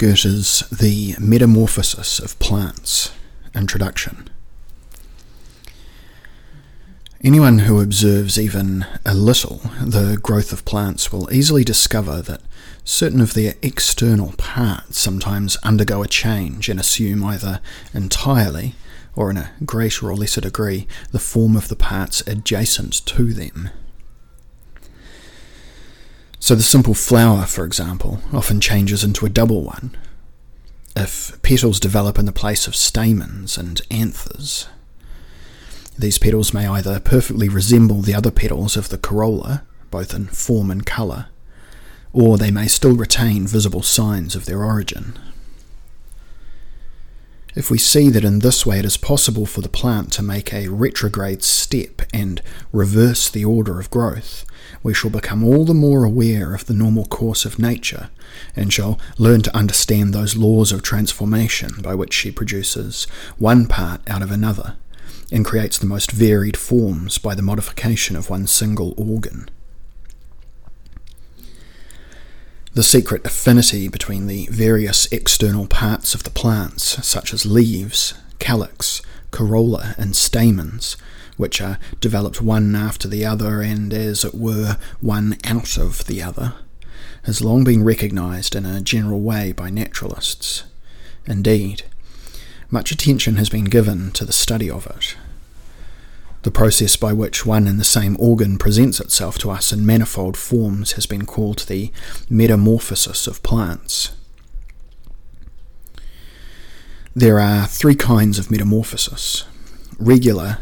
Goethe's The Metamorphosis of Plants Introduction. Anyone who observes even a little the growth of plants will easily discover that certain of their external parts sometimes undergo a change and assume either entirely or in a greater or lesser degree the form of the parts adjacent to them. So the simple flower, for example, often changes into a double one if petals develop in the place of stamens and anthers. These petals may either perfectly resemble the other petals of the corolla, both in form and colour, or they may still retain visible signs of their origin. If we see that in this way it is possible for the plant to make a retrograde step and reverse the order of growth, we shall become all the more aware of the normal course of nature and shall learn to understand those laws of transformation by which she produces one part out of another and creates the most varied forms by the modification of one single organ. The secret affinity between the various external parts of the plants, such as leaves, calyx, corolla, and stamens, which are developed one after the other and, as it were, one out of the other, has long been recognized in a general way by naturalists. Indeed, much attention has been given to the study of it, the process by which one and the same organ presents itself to us in manifold forms has been called the metamorphosis of plants. There are three kinds of metamorphosis regular,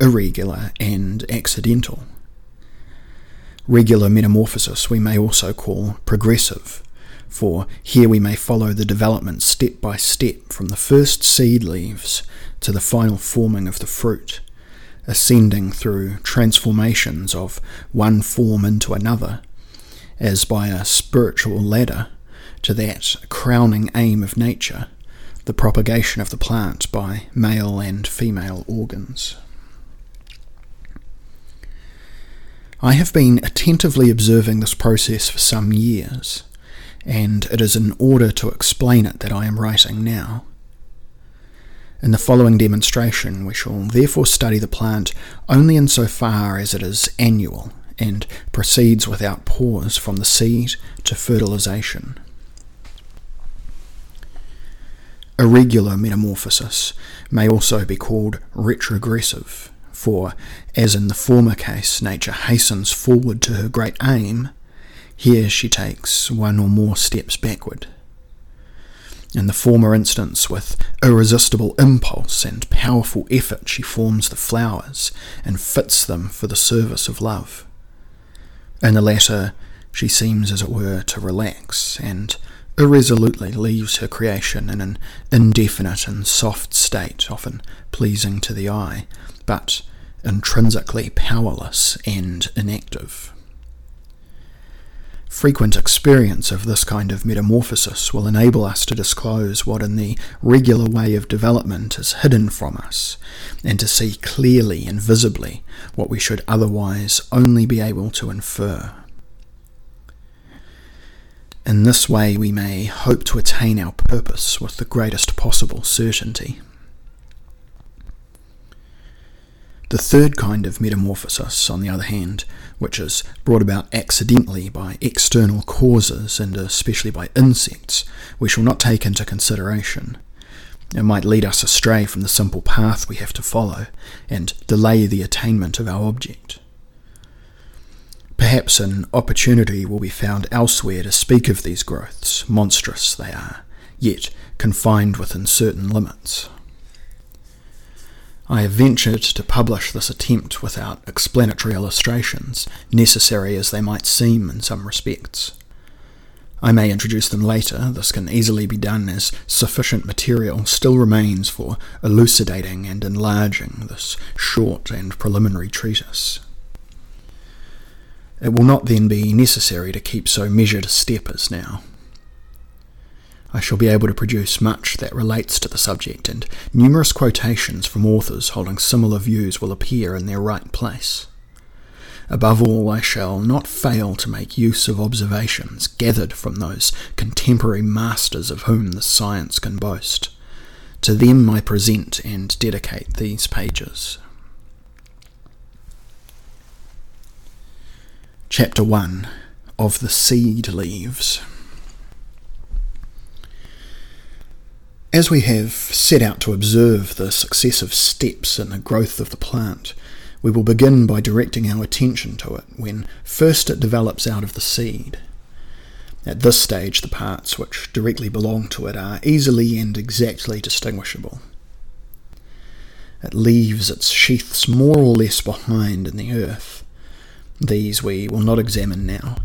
irregular, and accidental. Regular metamorphosis we may also call progressive, for here we may follow the development step by step from the first seed leaves to the final forming of the fruit ascending through transformations of one form into another, as by a spiritual ladder to that crowning aim of nature, the propagation of the plant by male and female organs. I have been attentively observing this process for some years, and it is in order to explain it that I am writing now. In the following demonstration, we shall therefore study the plant only in so far as it is annual and proceeds without pause from the seed to fertilization. Irregular metamorphosis may also be called retrogressive, for, as in the former case, nature hastens forward to her great aim, here she takes one or more steps backward. In the former instance, with irresistible impulse and powerful effort, she forms the flowers and fits them for the service of love. In the latter, she seems, as it were, to relax and irresolutely leaves her creation in an indefinite and soft state, often pleasing to the eye, but intrinsically powerless and inactive. Frequent experience of this kind of metamorphosis will enable us to disclose what in the regular way of development is hidden from us, and to see clearly and visibly what we should otherwise only be able to infer. In this way, we may hope to attain our purpose with the greatest possible certainty. The third kind of metamorphosis, on the other hand, which is brought about accidentally by external causes and especially by insects, we shall not take into consideration. It might lead us astray from the simple path we have to follow and delay the attainment of our object. Perhaps an opportunity will be found elsewhere to speak of these growths, monstrous they are, yet confined within certain limits. I have ventured to publish this attempt without explanatory illustrations, necessary as they might seem in some respects. I may introduce them later, this can easily be done as sufficient material still remains for elucidating and enlarging this short and preliminary treatise. It will not then be necessary to keep so measured a step as now. I shall be able to produce much that relates to the subject, and numerous quotations from authors holding similar views will appear in their right place. Above all, I shall not fail to make use of observations gathered from those contemporary masters of whom the science can boast. To them I present and dedicate these pages. Chapter 1 Of the Seed Leaves. As we have set out to observe the successive steps in the growth of the plant, we will begin by directing our attention to it when first it develops out of the seed. At this stage, the parts which directly belong to it are easily and exactly distinguishable. It leaves its sheaths more or less behind in the earth. These we will not examine now.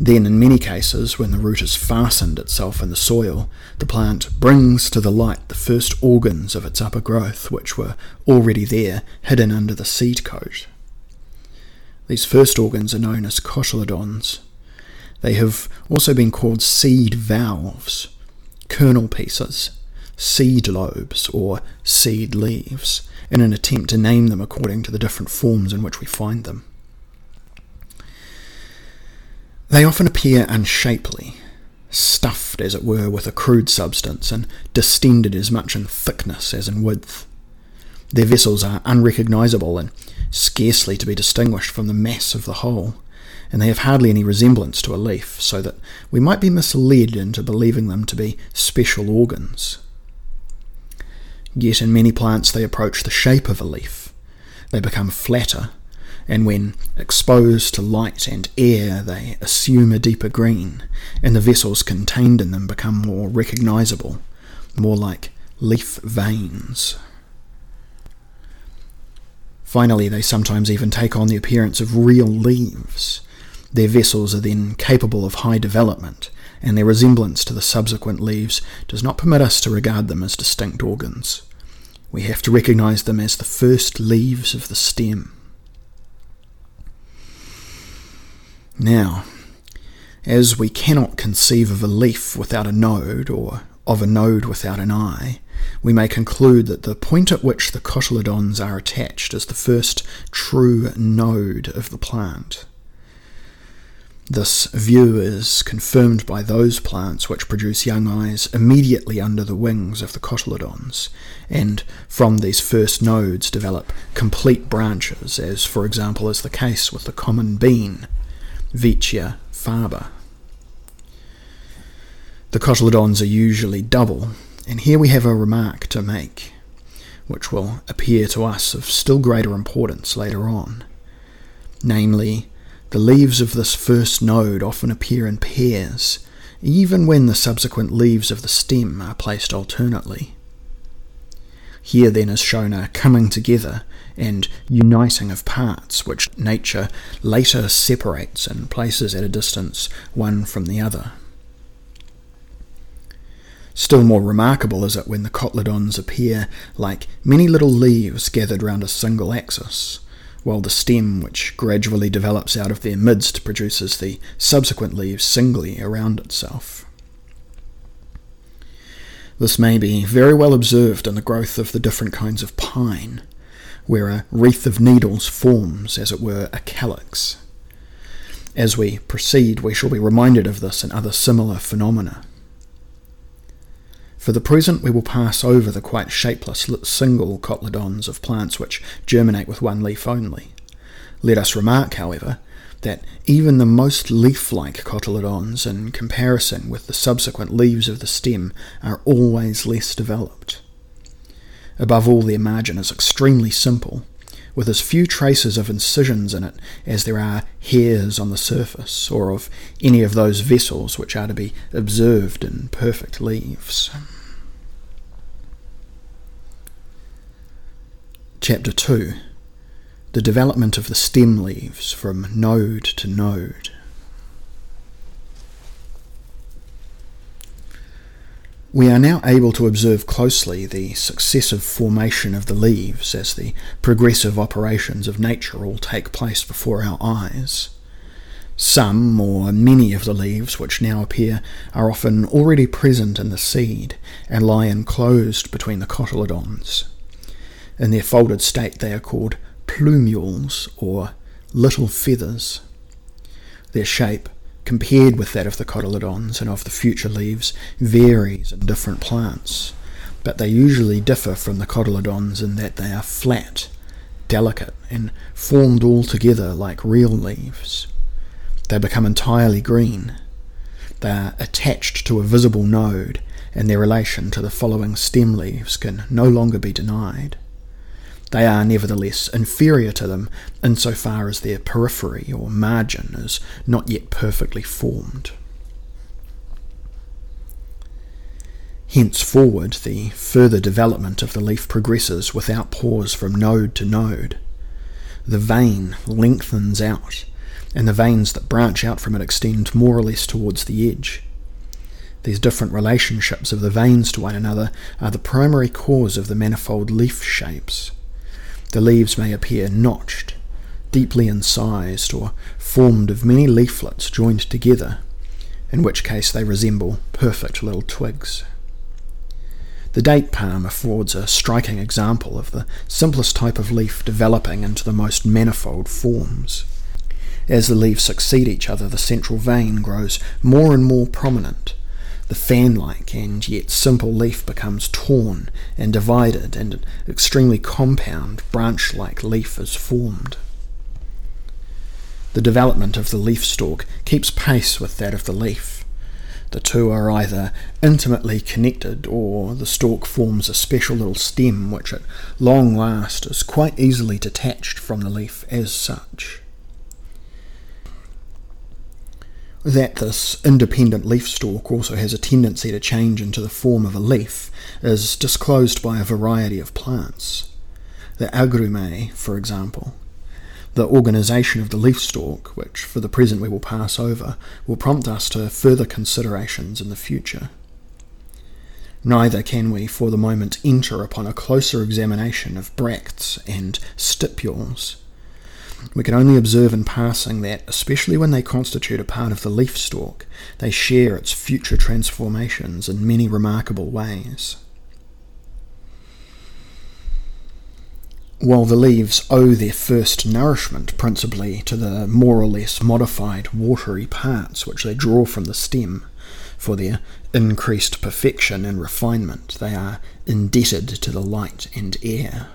Then, in many cases, when the root has fastened itself in the soil, the plant brings to the light the first organs of its upper growth, which were already there, hidden under the seed coat. These first organs are known as cotyledons. They have also been called seed valves, kernel pieces, seed lobes, or seed leaves, in an attempt to name them according to the different forms in which we find them. They often appear unshapely, stuffed, as it were, with a crude substance, and distended as much in thickness as in width. Their vessels are unrecognisable and scarcely to be distinguished from the mass of the whole, and they have hardly any resemblance to a leaf, so that we might be misled into believing them to be special organs. Yet in many plants they approach the shape of a leaf. They become flatter and when exposed to light and air, they assume a deeper green, and the vessels contained in them become more recognizable, more like leaf veins. Finally, they sometimes even take on the appearance of real leaves. Their vessels are then capable of high development, and their resemblance to the subsequent leaves does not permit us to regard them as distinct organs. We have to recognize them as the first leaves of the stem. Now, as we cannot conceive of a leaf without a node, or of a node without an eye, we may conclude that the point at which the cotyledons are attached is the first true node of the plant. This view is confirmed by those plants which produce young eyes immediately under the wings of the cotyledons, and from these first nodes develop complete branches, as for example is the case with the common bean Vicia faba. The cotyledons are usually double, and here we have a remark to make, which will appear to us of still greater importance later on. Namely, the leaves of this first node often appear in pairs, even when the subsequent leaves of the stem are placed alternately. Here then is shown a coming together and uniting of parts which nature later separates and places at a distance one from the other. Still more remarkable is it when the cotyledons appear like many little leaves gathered round a single axis, while the stem, which gradually develops out of their midst, produces the subsequent leaves singly around itself. This may be very well observed in the growth of the different kinds of pine, where a wreath of needles forms, as it were, a calyx. As we proceed, we shall be reminded of this and other similar phenomena. For the present, we will pass over the quite shapeless single cotyledons of plants which germinate with one leaf only. Let us remark, however, that even the most leaf-like cotyledons, in comparison with the subsequent leaves of the stem, are always less developed. Above all, their margin is extremely simple, with as few traces of incisions in it as there are hairs on the surface, or of any of those vessels which are to be observed in perfect leaves. Chapter 2 the development of the stem leaves from node to node. We are now able to observe closely the successive formation of the leaves as the progressive operations of nature all take place before our eyes. Some or many of the leaves which now appear are often already present in the seed and lie enclosed between the cotyledons. In their folded state, they are called plumules or little feathers. Their shape, compared with that of the cotyledons and of the future leaves, varies in different plants, but they usually differ from the cotyledons in that they are flat, delicate, and formed all together like real leaves. They become entirely green. They are attached to a visible node, and their relation to the following stem leaves can no longer be denied. They are nevertheless inferior to them insofar as their periphery or margin is not yet perfectly formed. Henceforward, the further development of the leaf progresses without pause from node to node. The vein lengthens out, and the veins that branch out from it extend more or less towards the edge. These different relationships of the veins to one another are the primary cause of the manifold leaf shapes. The leaves may appear notched, deeply incised, or formed of many leaflets joined together, in which case they resemble perfect little twigs. The date palm affords a striking example of the simplest type of leaf developing into the most manifold forms. As the leaves succeed each other, the central vein grows more and more prominent, the fan like and yet simple leaf becomes torn and divided, and an extremely compound branch like leaf is formed. The development of the leaf stalk keeps pace with that of the leaf. The two are either intimately connected or the stalk forms a special little stem which at long last is quite easily detached from the leaf as such. That this independent leaf stalk also has a tendency to change into the form of a leaf is disclosed by a variety of plants. The agrume, for example. The organisation of the leaf stalk, which for the present we will pass over, will prompt us to further considerations in the future. Neither can we for the moment enter upon a closer examination of bracts and stipules we can only observe in passing that, especially when they constitute a part of the leaf stalk, they share its future transformations in many remarkable ways. While the leaves owe their first nourishment principally to the more or less modified watery parts which they draw from the stem, for their increased perfection and refinement, they are indebted to the light and air.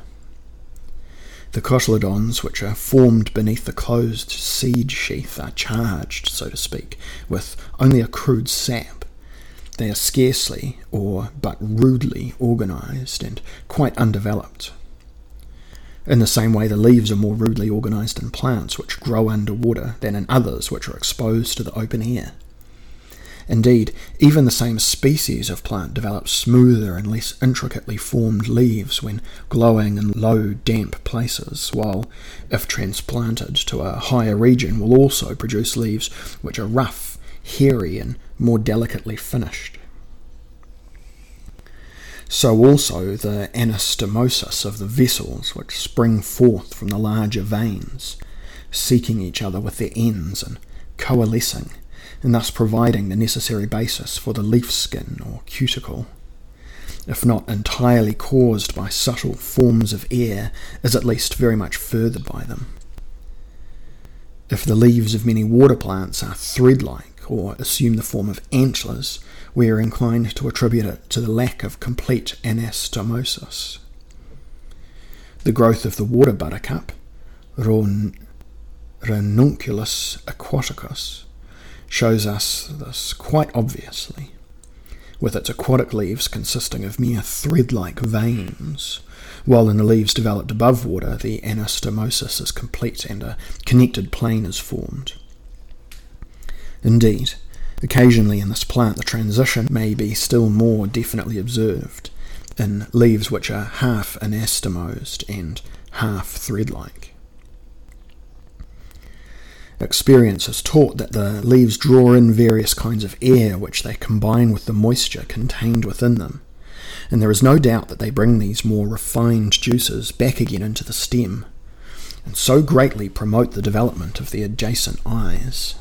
The cotyledons, which are formed beneath the closed seed sheath, are charged, so to speak, with only a crude sap. They are scarcely or but rudely organized and quite undeveloped. In the same way, the leaves are more rudely organized in plants which grow under water than in others which are exposed to the open air. Indeed, even the same species of plant develops smoother and less intricately formed leaves when glowing in low, damp places, while, if transplanted to a higher region, will also produce leaves which are rough, hairy, and more delicately finished. So also the anastomosis of the vessels which spring forth from the larger veins, seeking each other with their ends and coalescing and thus providing the necessary basis for the leaf skin or cuticle. If not entirely caused by subtle forms of air, is at least very much furthered by them. If the leaves of many water plants are thread like or assume the form of antlers, we are inclined to attribute it to the lack of complete anastomosis. The growth of the water buttercup, Ranunculus aquaticus, shows us this quite obviously, with its aquatic leaves consisting of mere thread like veins, while in the leaves developed above water the anastomosis is complete and a connected plane is formed. Indeed, occasionally in this plant the transition may be still more definitely observed in leaves which are half anastomosed and half thread like. Experience has taught that the leaves draw in various kinds of air which they combine with the moisture contained within them, and there is no doubt that they bring these more refined juices back again into the stem, and so greatly promote the development of the adjacent eyes.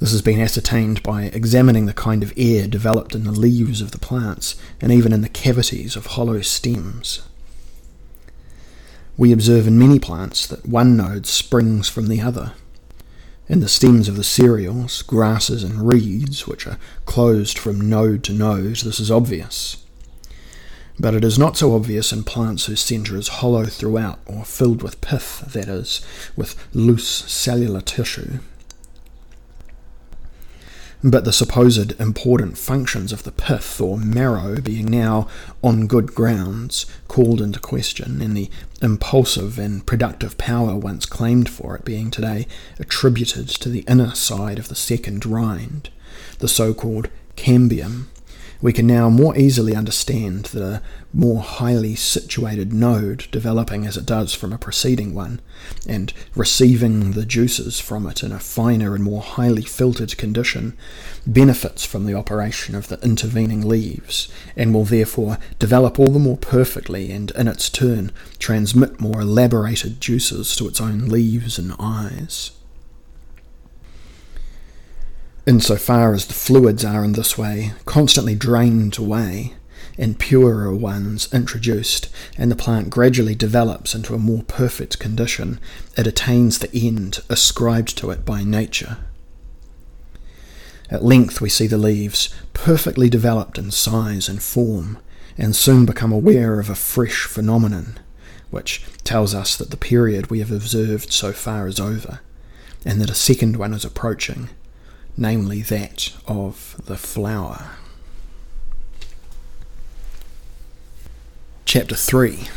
This has been ascertained by examining the kind of air developed in the leaves of the plants and even in the cavities of hollow stems. We observe in many plants that one node springs from the other. In the stems of the cereals, grasses, and reeds, which are closed from node to node, this is obvious. But it is not so obvious in plants whose centre is hollow throughout or filled with pith, that is, with loose cellular tissue but the supposed important functions of the pith or marrow being now on good grounds called into question, and the impulsive and productive power once claimed for it being today attributed to the inner side of the second rind, the so called cambium, we can now more easily understand that a more highly situated node developing as it does from a preceding one, and receiving the juices from it in a finer and more highly filtered condition, benefits from the operation of the intervening leaves, and will therefore develop all the more perfectly and in its turn transmit more elaborated juices to its own leaves and eyes insofar as the fluids are in this way constantly drained away and purer ones introduced, and the plant gradually develops into a more perfect condition, it attains the end ascribed to it by nature. At length we see the leaves perfectly developed in size and form, and soon become aware of a fresh phenomenon, which tells us that the period we have observed so far is over, and that a second one is approaching, namely that of the flower. Chapter 3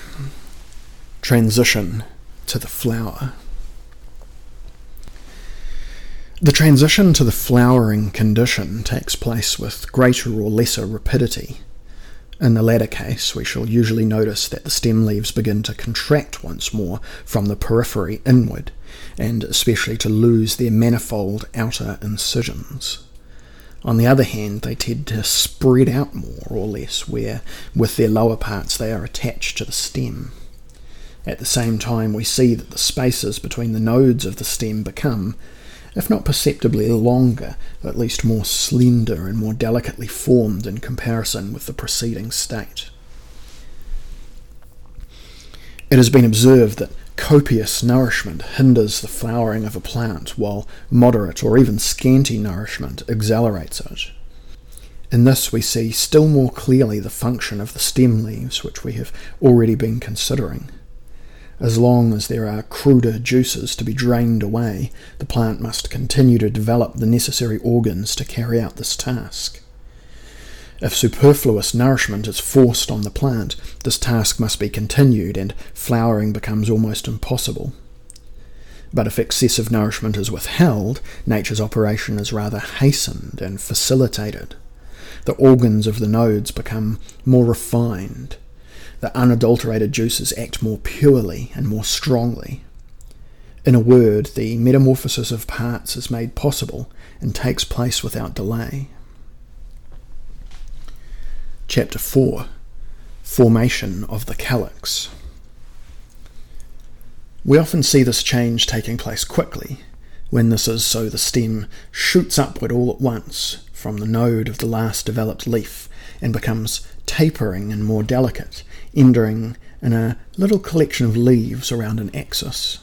Transition to the flower. The transition to the flowering condition takes place with greater or lesser rapidity in the latter case, we shall usually notice that the stem leaves begin to contract once more from the periphery inward, and especially to lose their manifold outer incisions. On the other hand, they tend to spread out more or less, where with their lower parts they are attached to the stem. At the same time, we see that the spaces between the nodes of the stem become, if not perceptibly longer, at least more slender and more delicately formed in comparison with the preceding state. It has been observed that copious nourishment hinders the flowering of a plant, while moderate or even scanty nourishment accelerates it. In this, we see still more clearly the function of the stem leaves, which we have already been considering. As long as there are cruder juices to be drained away, the plant must continue to develop the necessary organs to carry out this task. If superfluous nourishment is forced on the plant, this task must be continued and flowering becomes almost impossible. But if excessive nourishment is withheld, nature's operation is rather hastened and facilitated. The organs of the nodes become more refined, the unadulterated juices act more purely and more strongly. In a word, the metamorphosis of parts is made possible and takes place without delay. Chapter 4 Formation of the Calyx. We often see this change taking place quickly. When this is so, the stem shoots upward all at once from the node of the last developed leaf and becomes tapering and more delicate, ending in a little collection of leaves around an axis.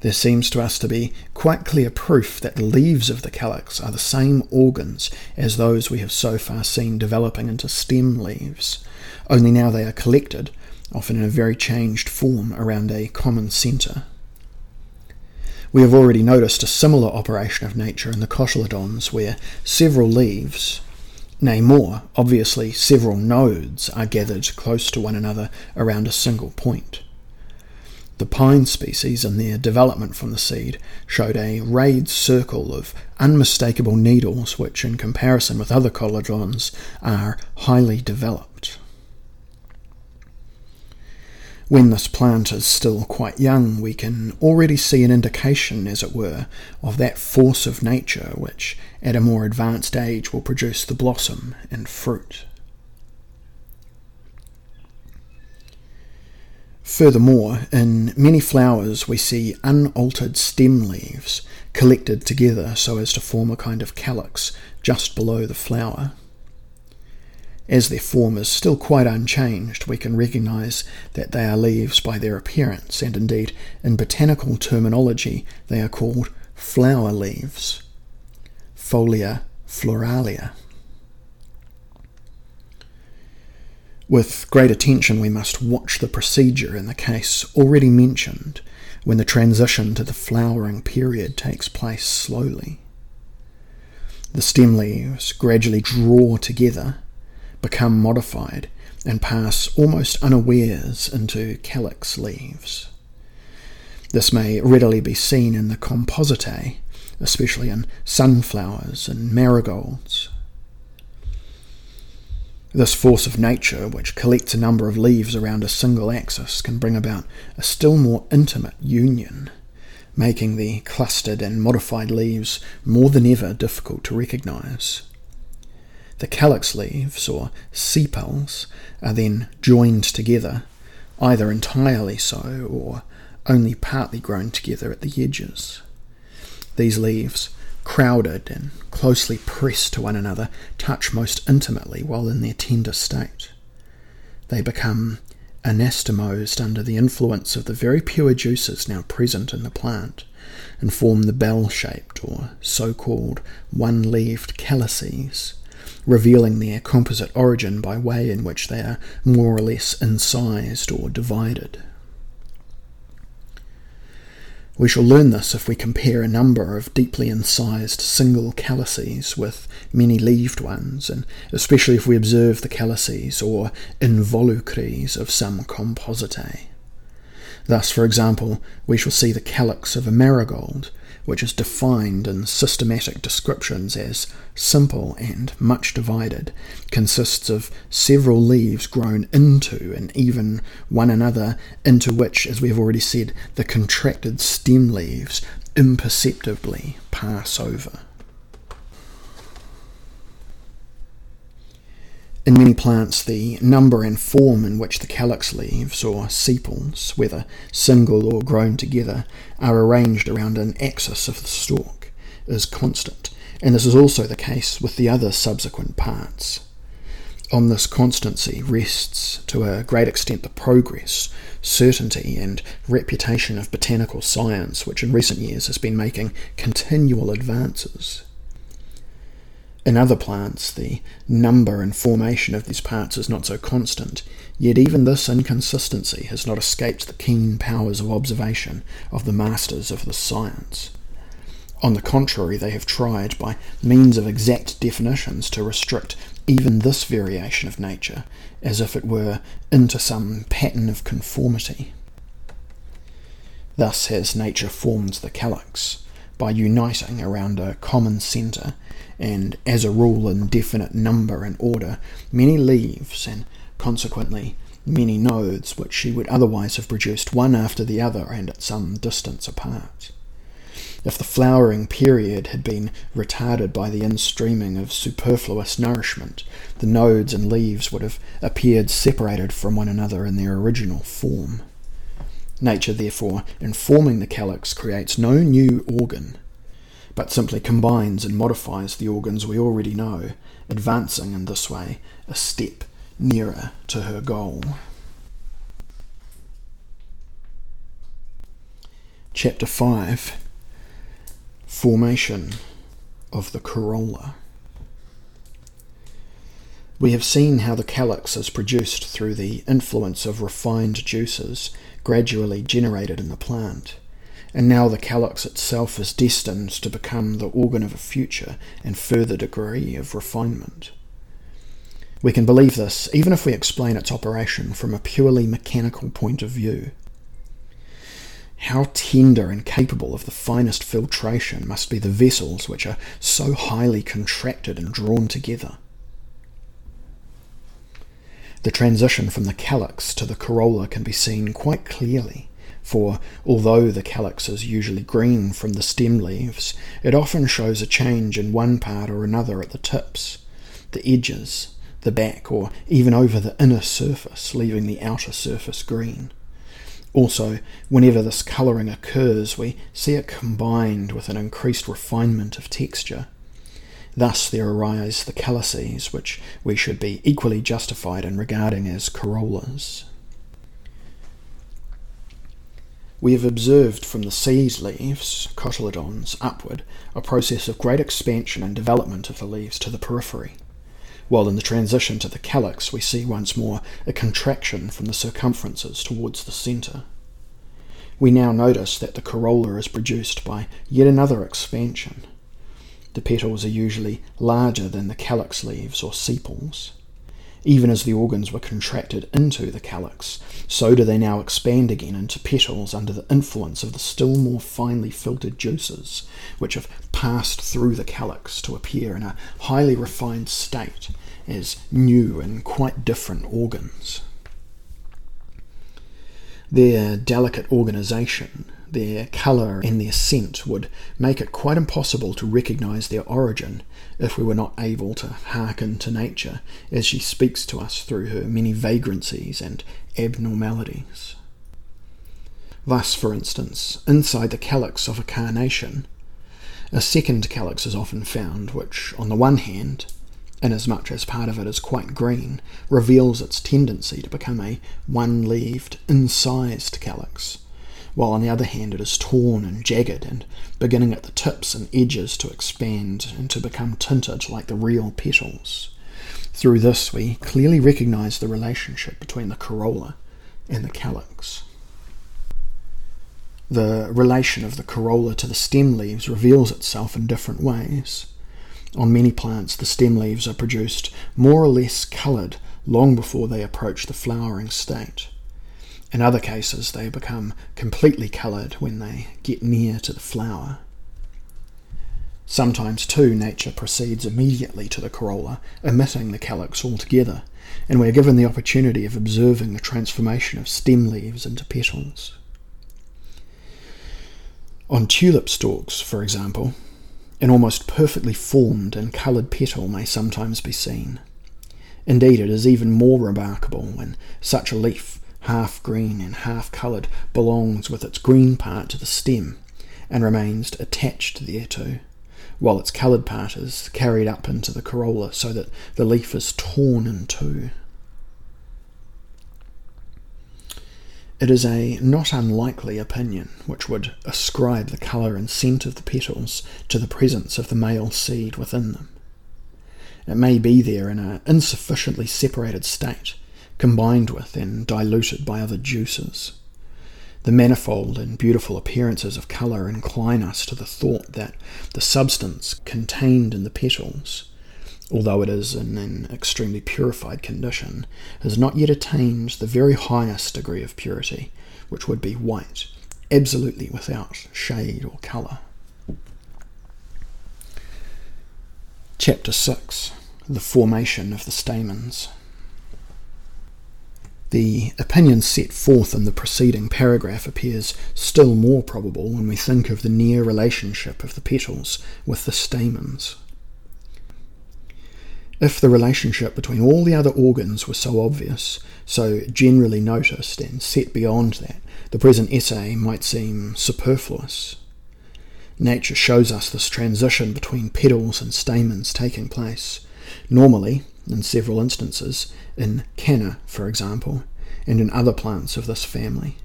There seems to us to be quite clear proof that the leaves of the calyx are the same organs as those we have so far seen developing into stem leaves, only now they are collected, often in a very changed form, around a common centre. We have already noticed a similar operation of nature in the cotyledons, where several leaves, Nay, more, obviously, several nodes are gathered close to one another around a single point. The pine species, and their development from the seed, showed a rayed circle of unmistakable needles, which, in comparison with other cotyledons, are highly developed. When this plant is still quite young, we can already see an indication, as it were, of that force of nature which, at a more advanced age, will produce the blossom and fruit. Furthermore, in many flowers we see unaltered stem leaves collected together so as to form a kind of calyx just below the flower. As their form is still quite unchanged, we can recognise that they are leaves by their appearance, and indeed, in botanical terminology, they are called flower leaves. Folia floralia. With great attention, we must watch the procedure in the case already mentioned when the transition to the flowering period takes place slowly. The stem leaves gradually draw together, become modified, and pass almost unawares into calyx leaves. This may readily be seen in the compositae, especially in sunflowers and marigolds. This force of nature, which collects a number of leaves around a single axis, can bring about a still more intimate union, making the clustered and modified leaves more than ever difficult to recognize. The calyx leaves, or sepals, are then joined together, either entirely so or only partly grown together at the edges. These leaves crowded and closely pressed to one another, touch most intimately while in their tender state. They become anastomosed under the influence of the very pure juices now present in the plant, and form the bell shaped or so called one leaved calices, revealing their composite origin by way in which they are more or less incised or divided. We shall learn this if we compare a number of deeply incised single calices with many leaved ones, and especially if we observe the calices or involucres of some compositae. Thus, for example, we shall see the calyx of a marigold, which is defined in systematic descriptions as simple and much divided, consists of several leaves grown into and even one another, into which, as we have already said, the contracted stem leaves imperceptibly pass over. In many plants, the number and form in which the calyx leaves, or sepals, whether single or grown together, are arranged around an axis of the stalk, is constant, and this is also the case with the other subsequent parts. On this constancy rests, to a great extent, the progress, certainty, and reputation of botanical science, which in recent years has been making continual advances. In other plants, the number and formation of these parts is not so constant, yet even this inconsistency has not escaped the keen powers of observation of the masters of the science. On the contrary, they have tried, by means of exact definitions, to restrict even this variation of nature, as if it were into some pattern of conformity. Thus has nature formed the calyx, by uniting around a common centre and, as a rule, in definite number and order, many leaves, and consequently many nodes which she would otherwise have produced one after the other and at some distance apart. If the flowering period had been retarded by the instreaming of superfluous nourishment, the nodes and leaves would have appeared separated from one another in their original form. Nature, therefore, in forming the calyx, creates no new organ, but simply combines and modifies the organs we already know, advancing in this way a step nearer to her goal. Chapter 5 Formation of the Corolla. We have seen how the calyx is produced through the influence of refined juices gradually generated in the plant and now the calyx itself is destined to become the organ of a future and further degree of refinement. We can believe this even if we explain its operation from a purely mechanical point of view. How tender and capable of the finest filtration must be the vessels which are so highly contracted and drawn together. The transition from the calyx to the corolla can be seen quite clearly for although the calyx is usually green from the stem leaves, it often shows a change in one part or another at the tips, the edges, the back, or even over the inner surface, leaving the outer surface green. Also, whenever this colouring occurs, we see it combined with an increased refinement of texture. Thus there arise the calices, which we should be equally justified in regarding as corollas. We have observed from the seed leaves, cotyledons, upward, a process of great expansion and development of the leaves to the periphery, while in the transition to the calyx we see once more a contraction from the circumferences towards the centre. We now notice that the corolla is produced by yet another expansion. The petals are usually larger than the calyx leaves or sepals. Even as the organs were contracted into the calyx, so do they now expand again into petals under the influence of the still more finely filtered juices, which have passed through the calyx to appear in a highly refined state as new and quite different organs. Their delicate organization their colour and their scent would make it quite impossible to recognise their origin if we were not able to hearken to nature as she speaks to us through her many vagrancies and abnormalities. Thus, for instance, inside the calyx of a carnation, a second calyx is often found, which, on the one hand, inasmuch as part of it is quite green, reveals its tendency to become a one leaved, incised calyx, while on the other hand it is torn and jagged and beginning at the tips and edges to expand and to become tinted like the real petals. Through this, we clearly recognize the relationship between the corolla and the calyx. The relation of the corolla to the stem leaves reveals itself in different ways. On many plants, the stem leaves are produced more or less coloured long before they approach the flowering state. In other cases, they become completely coloured when they get near to the flower. Sometimes, too, nature proceeds immediately to the corolla, omitting the calyx altogether, and we are given the opportunity of observing the transformation of stem leaves into petals. On tulip stalks, for example, an almost perfectly formed and coloured petal may sometimes be seen. Indeed, it is even more remarkable when such a leaf half green and half coloured, belongs with its green part to the stem and remains attached thereto, while its coloured part is carried up into the corolla so that the leaf is torn in two. It is a not unlikely opinion which would ascribe the colour and scent of the petals to the presence of the male seed within them. It may be there in an insufficiently separated state, combined with and diluted by other juices. The manifold and beautiful appearances of colour incline us to the thought that the substance contained in the petals, although it is in an extremely purified condition, has not yet attained the very highest degree of purity, which would be white, absolutely without shade or colour. Chapter 6 The Formation of the Stamens. The opinion set forth in the preceding paragraph appears still more probable when we think of the near relationship of the petals with the stamens. If the relationship between all the other organs was so obvious, so generally noticed, and set beyond that, the present essay might seem superfluous. Nature shows us this transition between petals and stamens taking place, normally, in several instances, in canna, for example, and in other plants of this family.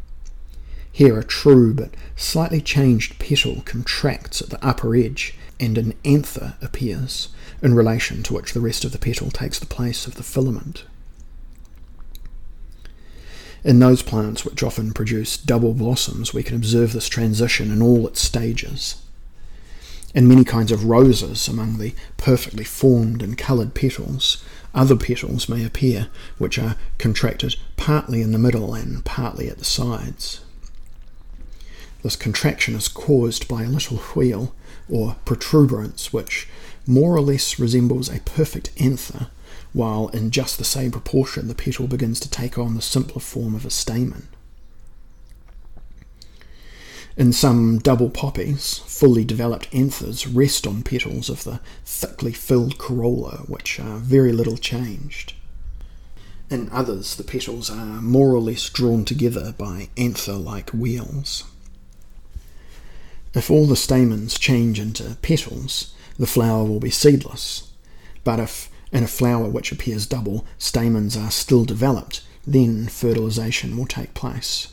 Here a true but slightly changed petal contracts at the upper edge and an anther appears, in relation to which the rest of the petal takes the place of the filament. In those plants which often produce double blossoms, we can observe this transition in all its stages. In many kinds of roses, among the perfectly formed and coloured petals, other petals may appear, which are contracted partly in the middle and partly at the sides. This contraction is caused by a little wheel or protuberance, which more or less resembles a perfect anther, while in just the same proportion the petal begins to take on the simpler form of a stamen. In some double poppies, fully developed anthers rest on petals of the thickly filled corolla, which are very little changed. In others, the petals are more or less drawn together by anther like wheels. If all the stamens change into petals, the flower will be seedless. But if in a flower which appears double, stamens are still developed, then fertilization will take place.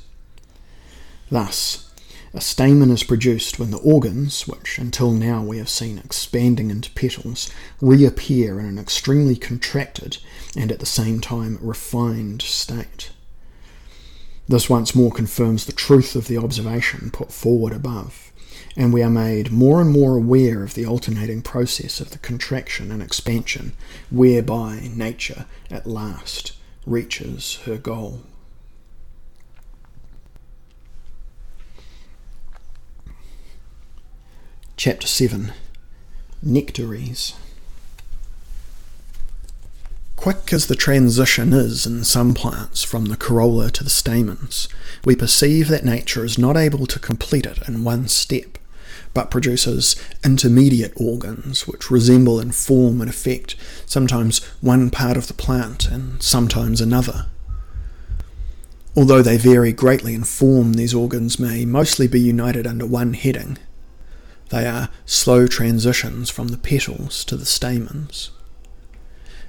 Thus, a stamen is produced when the organs, which until now we have seen expanding into petals, reappear in an extremely contracted and at the same time refined state. This once more confirms the truth of the observation put forward above, and we are made more and more aware of the alternating process of the contraction and expansion whereby nature at last reaches her goal. Chapter 7 Nectaries. Quick as the transition is in some plants from the corolla to the stamens, we perceive that nature is not able to complete it in one step, but produces intermediate organs which resemble in form and effect sometimes one part of the plant and sometimes another. Although they vary greatly in form, these organs may mostly be united under one heading they are slow transitions from the petals to the stamens.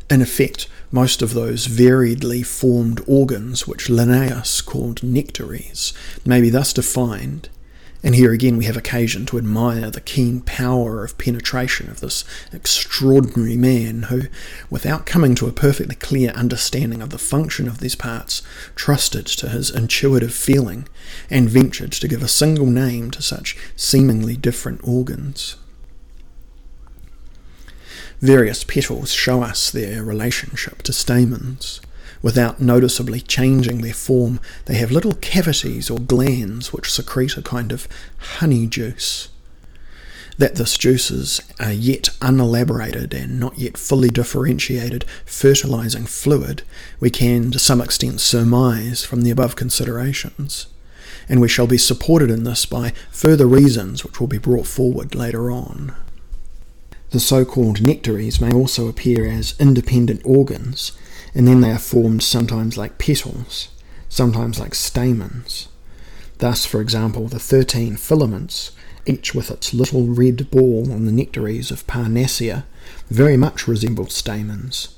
In effect, most of those variedly formed organs which Linnaeus called nectaries may be thus defined and here again we have occasion to admire the keen power of penetration of this extraordinary man who, without coming to a perfectly clear understanding of the function of these parts, trusted to his intuitive feeling and ventured to give a single name to such seemingly different organs. Various petals show us their relationship to stamens. Without noticeably changing their form, they have little cavities or glands which secrete a kind of honey juice. That this juice is yet unelaborated and not yet fully differentiated fertilizing fluid, we can to some extent surmise from the above considerations, and we shall be supported in this by further reasons which will be brought forward later on. The so called nectaries may also appear as independent organs and then they are formed sometimes like petals, sometimes like stamens. Thus, for example, the thirteen filaments, each with its little red ball on the nectaries of Parnassia, very much resemble stamens.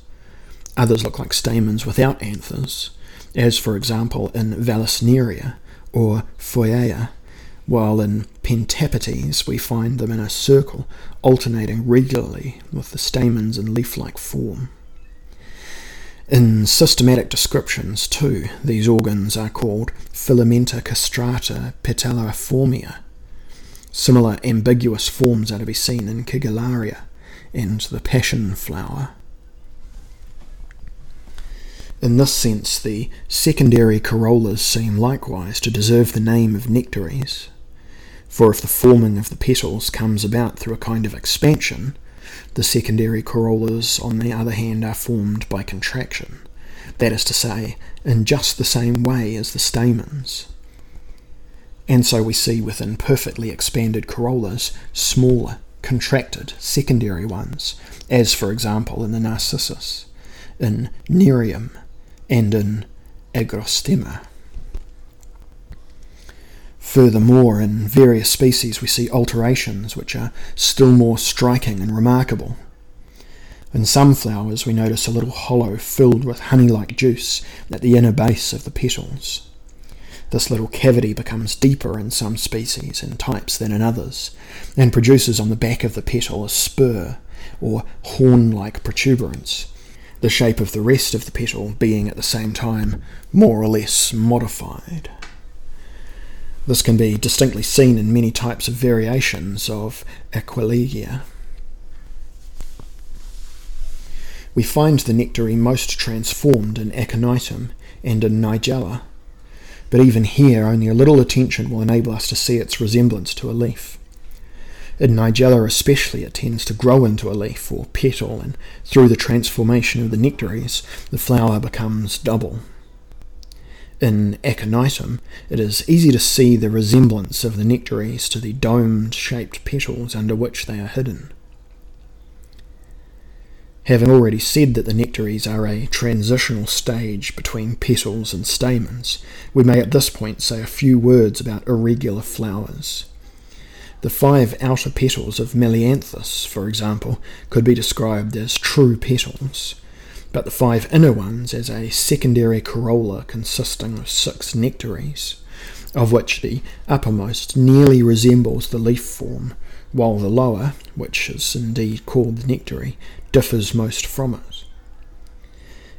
Others look like stamens without anthers, as for example in Vallisneria or Phoeia, while in Pentapetes we find them in a circle, alternating regularly with the stamens in leaf like form. In systematic descriptions, too, these organs are called filamenta castrata petaliformia. Similar ambiguous forms are to be seen in Kigelaria and the passion flower. In this sense, the secondary corollas seem likewise to deserve the name of nectaries, for if the forming of the petals comes about through a kind of expansion, the secondary corollas, on the other hand, are formed by contraction, that is to say, in just the same way as the stamens. And so we see within perfectly expanded corollas smaller, contracted secondary ones, as for example in the narcissus, in Nerium, and in Agrostemma. Furthermore, in various species we see alterations which are still more striking and remarkable. In some flowers we notice a little hollow filled with honey like juice at the inner base of the petals. This little cavity becomes deeper in some species and types than in others, and produces on the back of the petal a spur or horn like protuberance, the shape of the rest of the petal being at the same time more or less modified. This can be distinctly seen in many types of variations of Aquilegia. We find the nectary most transformed in Aconitum and in Nigella, but even here only a little attention will enable us to see its resemblance to a leaf. In Nigella especially it tends to grow into a leaf or petal, and through the transformation of the nectaries the flower becomes double in Aconitum, it is easy to see the resemblance of the nectaries to the domed shaped petals under which they are hidden. Having already said that the nectaries are a transitional stage between petals and stamens, we may at this point say a few words about irregular flowers. The five outer petals of Melianthus, for example, could be described as true petals, but the five inner ones as a secondary corolla consisting of six nectaries, of which the uppermost nearly resembles the leaf form, while the lower, which is indeed called the nectary, differs most from it.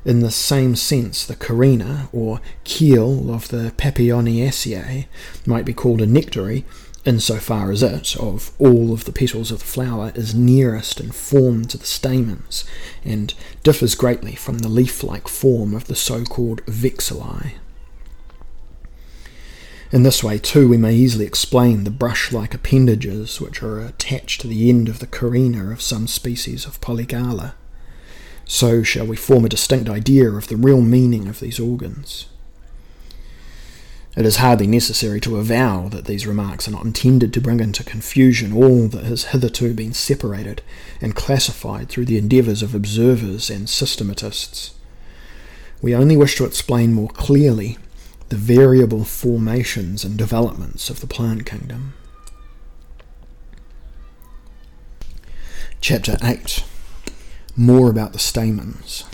In the same sense, the carina, or keel of the Papilionaceae, might be called a nectary, insofar as it, of all of the petals of the flower, is nearest in form to the stamens, and differs greatly from the leaf like form of the so called vexilli. In this way, too, we may easily explain the brush like appendages which are attached to the end of the carina of some species of polygala so shall we form a distinct idea of the real meaning of these organs. It is hardly necessary to avow that these remarks are not intended to bring into confusion all that has hitherto been separated and classified through the endeavours of observers and systematists. We only wish to explain more clearly the variable formations and developments of the plant kingdom. Chapter 8 more about the stamens.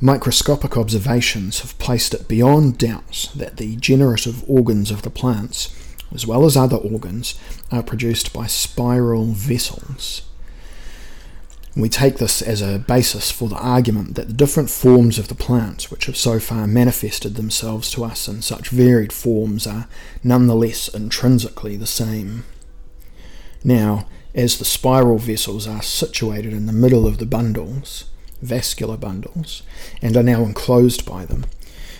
Microscopic observations have placed it beyond doubt that the generative organs of the plants, as well as other organs, are produced by spiral vessels. We take this as a basis for the argument that the different forms of the plants which have so far manifested themselves to us in such varied forms are nonetheless intrinsically the same. Now, as the spiral vessels are situated in the middle of the bundles, vascular bundles, and are now enclosed by them,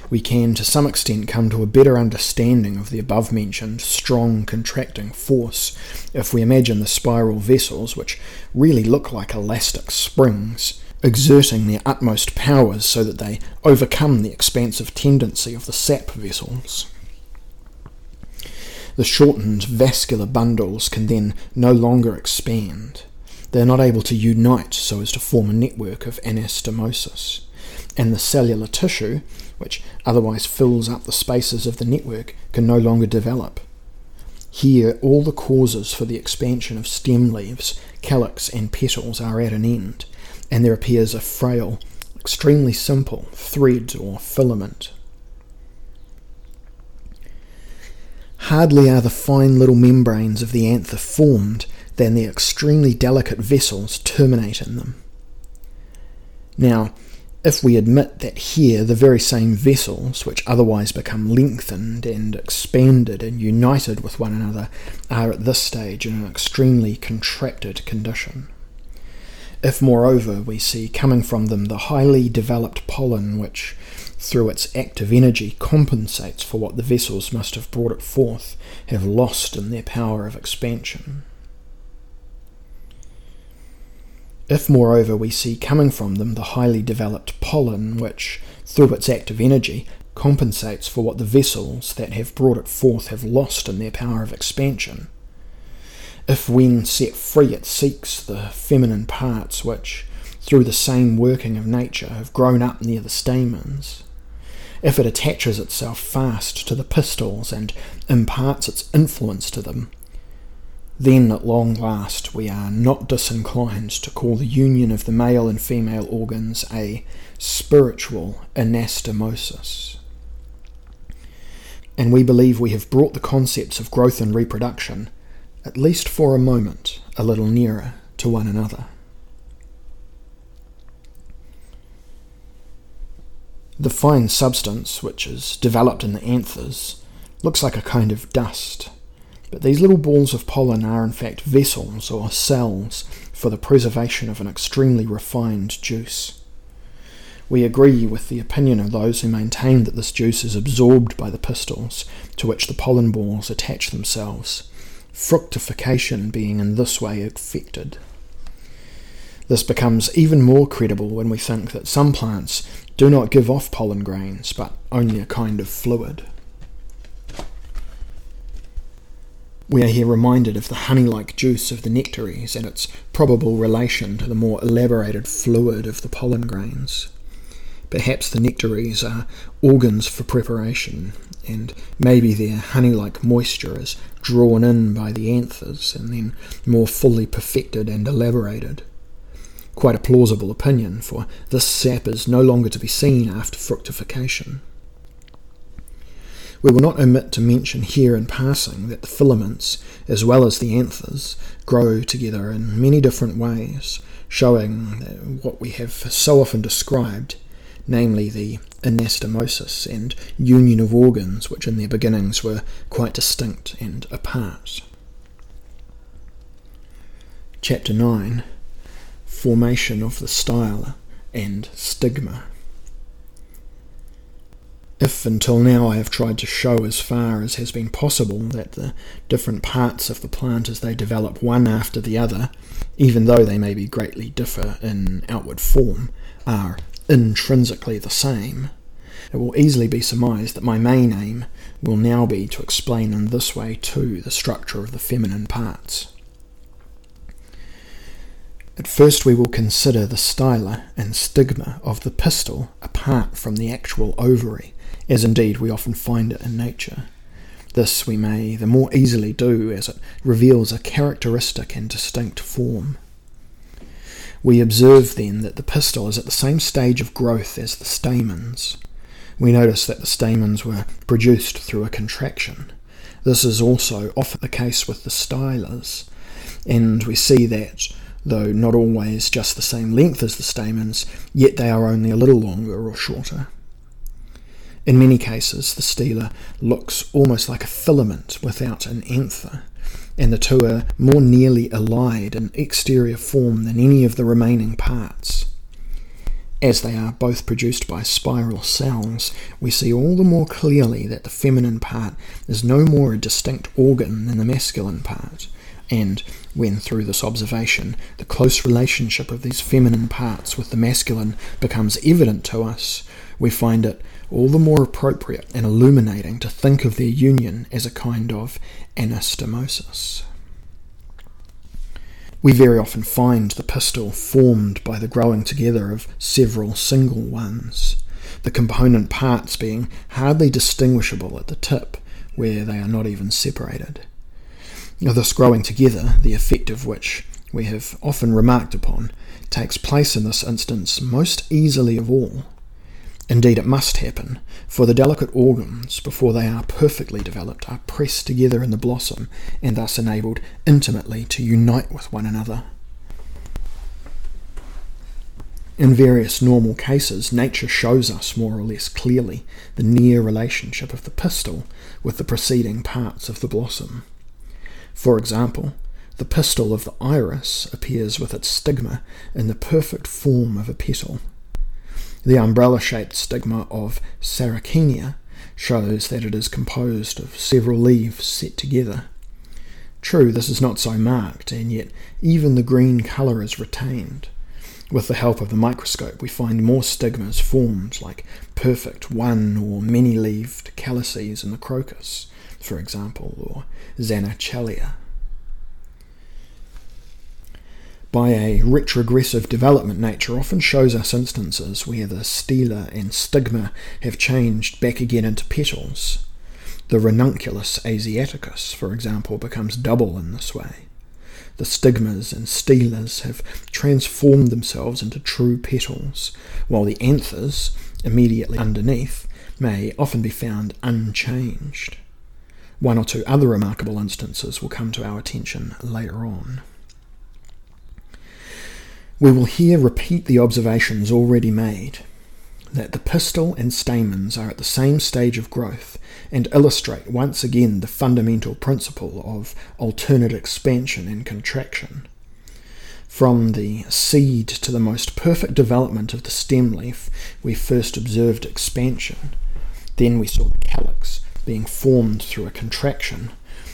we can to some extent come to a better understanding of the above mentioned strong contracting force if we imagine the spiral vessels, which really look like elastic springs, exerting their utmost powers so that they overcome the expansive tendency of the sap vessels. The shortened vascular bundles can then no longer expand. They are not able to unite so as to form a network of anastomosis. And the cellular tissue, which otherwise fills up the spaces of the network, can no longer develop. Here, all the causes for the expansion of stem leaves, calyx, and petals are at an end, and there appears a frail, extremely simple thread or filament Hardly are the fine little membranes of the anther formed than the extremely delicate vessels terminate in them. Now, if we admit that here the very same vessels, which otherwise become lengthened and expanded and united with one another, are at this stage in an extremely contracted condition. If, moreover, we see coming from them the highly developed pollen which, through its active energy, compensates for what the vessels must have brought it forth, have lost in their power of expansion. If, moreover, we see coming from them the highly developed pollen, which, through its active energy, compensates for what the vessels that have brought it forth have lost in their power of expansion, if when set free it seeks the feminine parts which, through the same working of nature, have grown up near the stamens, if it attaches itself fast to the pistils and imparts its influence to them, then at long last we are not disinclined to call the union of the male and female organs a spiritual anastomosis. And we believe we have brought the concepts of growth and reproduction, at least for a moment, a little nearer to one another. The fine substance, which is developed in the anthers, looks like a kind of dust, but these little balls of pollen are in fact vessels or cells for the preservation of an extremely refined juice. We agree with the opinion of those who maintain that this juice is absorbed by the pistils to which the pollen balls attach themselves, fructification being in this way effected. This becomes even more credible when we think that some plants do not give off pollen grains, but only a kind of fluid. We are here reminded of the honey like juice of the nectaries and its probable relation to the more elaborated fluid of the pollen grains. Perhaps the nectaries are organs for preparation, and maybe their honey like moisture is drawn in by the anthers and then more fully perfected and elaborated. Quite a plausible opinion, for this sap is no longer to be seen after fructification. We will not omit to mention here in passing that the filaments, as well as the anthers, grow together in many different ways, showing what we have so often described, namely the anastomosis and union of organs, which in their beginnings were quite distinct and apart. Chapter 9 Formation of the Style and Stigma. If until now I have tried to show as far as has been possible that the different parts of the plant as they develop one after the other, even though they may be greatly differ in outward form, are intrinsically the same, it will easily be surmised that my main aim will now be to explain in this way too the structure of the feminine parts. At first, we will consider the styla and stigma of the pistil apart from the actual ovary, as indeed we often find it in nature. This we may the more easily do as it reveals a characteristic and distinct form. We observe then that the pistil is at the same stage of growth as the stamens. We notice that the stamens were produced through a contraction. This is also often the case with the stylas, and we see that though not always just the same length as the stamens, yet they are only a little longer or shorter. In many cases, the stela looks almost like a filament without an anther, and the two are more nearly allied in exterior form than any of the remaining parts. As they are both produced by spiral cells, we see all the more clearly that the feminine part is no more a distinct organ than the masculine part, and when, through this observation, the close relationship of these feminine parts with the masculine becomes evident to us, we find it all the more appropriate and illuminating to think of their union as a kind of anastomosis. We very often find the pistil formed by the growing together of several single ones, the component parts being hardly distinguishable at the tip, where they are not even separated. This growing together, the effect of which we have often remarked upon, takes place in this instance most easily of all. Indeed, it must happen, for the delicate organs, before they are perfectly developed, are pressed together in the blossom and thus enabled intimately to unite with one another. In various normal cases, nature shows us more or less clearly the near relationship of the pistil with the preceding parts of the blossom. For example, the pistil of the iris appears with its stigma in the perfect form of a petal. The umbrella shaped stigma of Sarracenia shows that it is composed of several leaves set together. True, this is not so marked, and yet even the green colour is retained. With the help of the microscope, we find more stigmas formed, like perfect one or many leaved calices in the crocus, for example, or Zannichellia. By a retrogressive development, nature often shows us instances where the stela and stigma have changed back again into petals. The ranunculus asiaticus, for example, becomes double in this way. The stigmas and stelas have transformed themselves into true petals, while the anthers, immediately underneath, may often be found unchanged. One or two other remarkable instances will come to our attention later on. We will here repeat the observations already made that the pistil and stamens are at the same stage of growth and illustrate once again the fundamental principle of alternate expansion and contraction. From the seed to the most perfect development of the stem leaf, we first observed expansion. Then we saw the calyx, being formed through a contraction,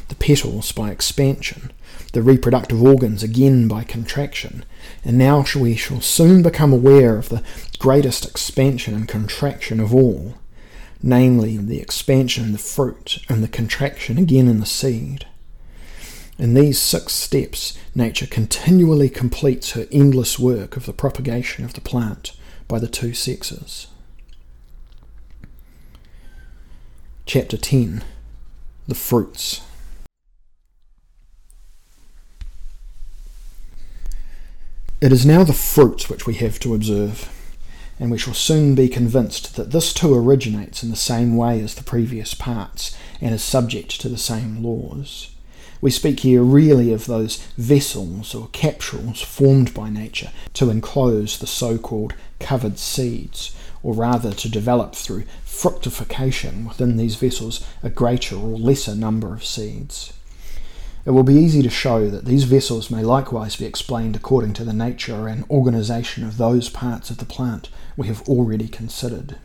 the petals by expansion, the reproductive organs again by contraction, and now we shall soon become aware of the greatest expansion and contraction of all, namely the expansion in the fruit and the contraction again in the seed. In these six steps, nature continually completes her endless work of the propagation of the plant by the two sexes. Chapter 10 The Fruits. It is now the fruits which we have to observe, and we shall soon be convinced that this too originates in the same way as the previous parts, and is subject to the same laws. We speak here really of those vessels or capsules formed by nature to enclose the so called covered seeds, or rather to develop through fructification within these vessels a greater or lesser number of seeds. It will be easy to show that these vessels may likewise be explained according to the nature and organization of those parts of the plant we have already considered.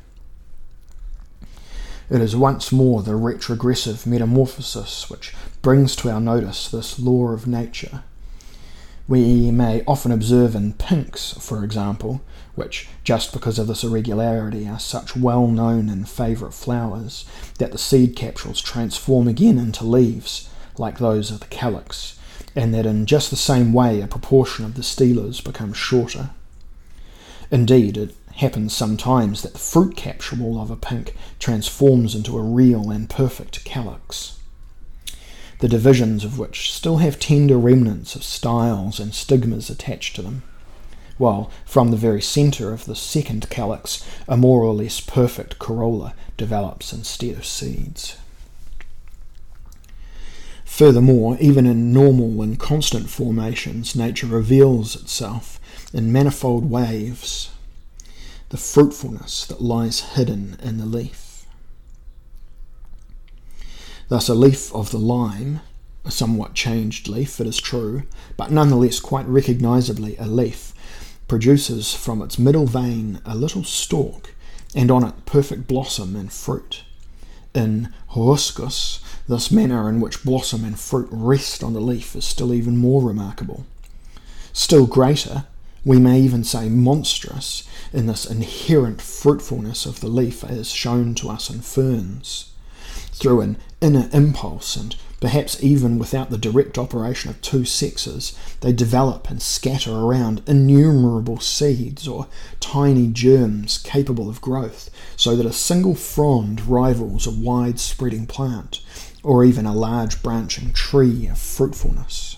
It is once more the retrogressive metamorphosis which brings to our notice this law of nature. We may often observe in pinks, for example, which, just because of this irregularity, are such well known and favourite flowers, that the seed capsules transform again into leaves, like those of the calyx, and that in just the same way a proportion of the steles becomes shorter. Indeed, it happens sometimes that the fruit capsule of a pink transforms into a real and perfect calyx. The divisions of which still have tender remnants of styles and stigmas attached to them while from the very centre of the second calyx a more or less perfect corolla develops instead of seeds. Furthermore, even in normal and constant formations, nature reveals itself in manifold waves, the fruitfulness that lies hidden in the leaf. Thus, a leaf of the lime, a somewhat changed leaf, it is true, but nonetheless quite recognisably a leaf, produces from its middle vein a little stalk, and on it perfect blossom and fruit. In Ruscus, this manner in which blossom and fruit rest on the leaf is still even more remarkable. Still greater, we may even say monstrous, in this inherent fruitfulness of the leaf as shown to us in ferns. Through an inner impulse and Perhaps even without the direct operation of two sexes, they develop and scatter around innumerable seeds or tiny germs capable of growth, so that a single frond rivals a wide spreading plant, or even a large branching tree of fruitfulness.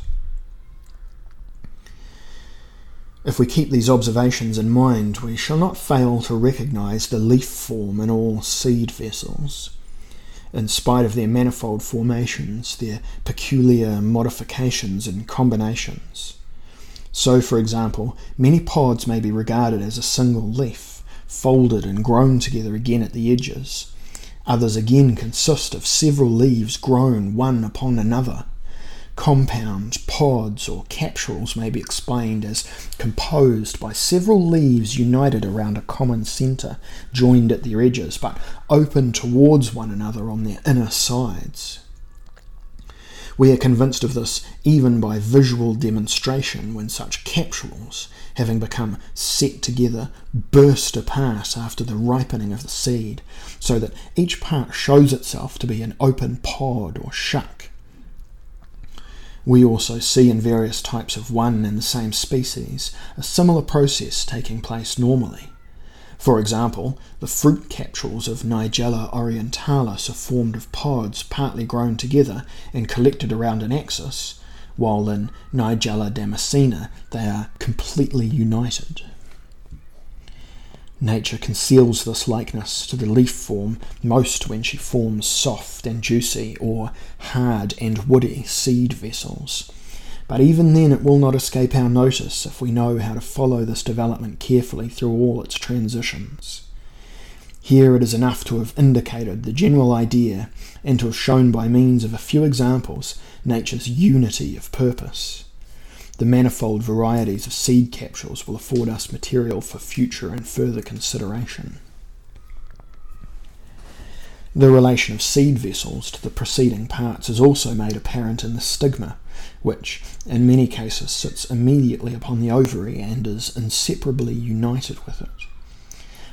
If we keep these observations in mind, we shall not fail to recognize the leaf form in all seed vessels in spite of their manifold formations, their peculiar modifications and combinations. So, for example, many pods may be regarded as a single leaf, folded and grown together again at the edges. Others again consist of several leaves grown one upon another, Compounds, pods, or capsules may be explained as composed by several leaves united around a common centre, joined at their edges, but open towards one another on their inner sides. We are convinced of this even by visual demonstration when such capsules, having become set together, burst apart after the ripening of the seed, so that each part shows itself to be an open pod or shuck we also see in various types of one and the same species a similar process taking place normally. For example, the fruit capsules of Nigella orientalis are formed of pods partly grown together and collected around an axis, while in Nigella damascena they are completely united. Nature conceals this likeness to the leaf form most when she forms soft and juicy or hard and woody seed vessels. But even then, it will not escape our notice if we know how to follow this development carefully through all its transitions. Here it is enough to have indicated the general idea and to have shown by means of a few examples nature's unity of purpose. The manifold varieties of seed capsules will afford us material for future and further consideration. The relation of seed vessels to the preceding parts is also made apparent in the stigma, which, in many cases, sits immediately upon the ovary and is inseparably united with it.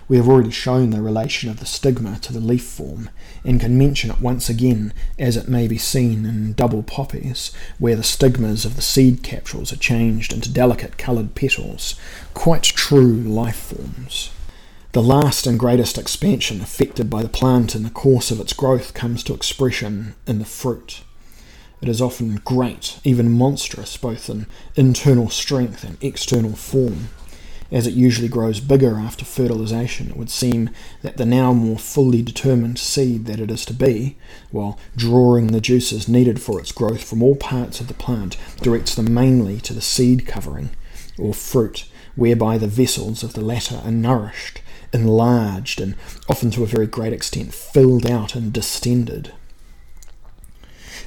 We have already shown the relation of the stigma to the leaf form, and can mention it once again as it may be seen in double poppies, where the stigmas of the seed capsules are changed into delicate coloured petals, quite true life forms. The last and greatest expansion effected by the plant in the course of its growth comes to expression in the fruit. It is often great, even monstrous, both in internal strength and external form. As it usually grows bigger after fertilization, it would seem that the now more fully determined seed that it is to be, while drawing the juices needed for its growth from all parts of the plant, directs them mainly to the seed covering, or fruit, whereby the vessels of the latter are nourished, enlarged, and often to a very great extent filled out and distended.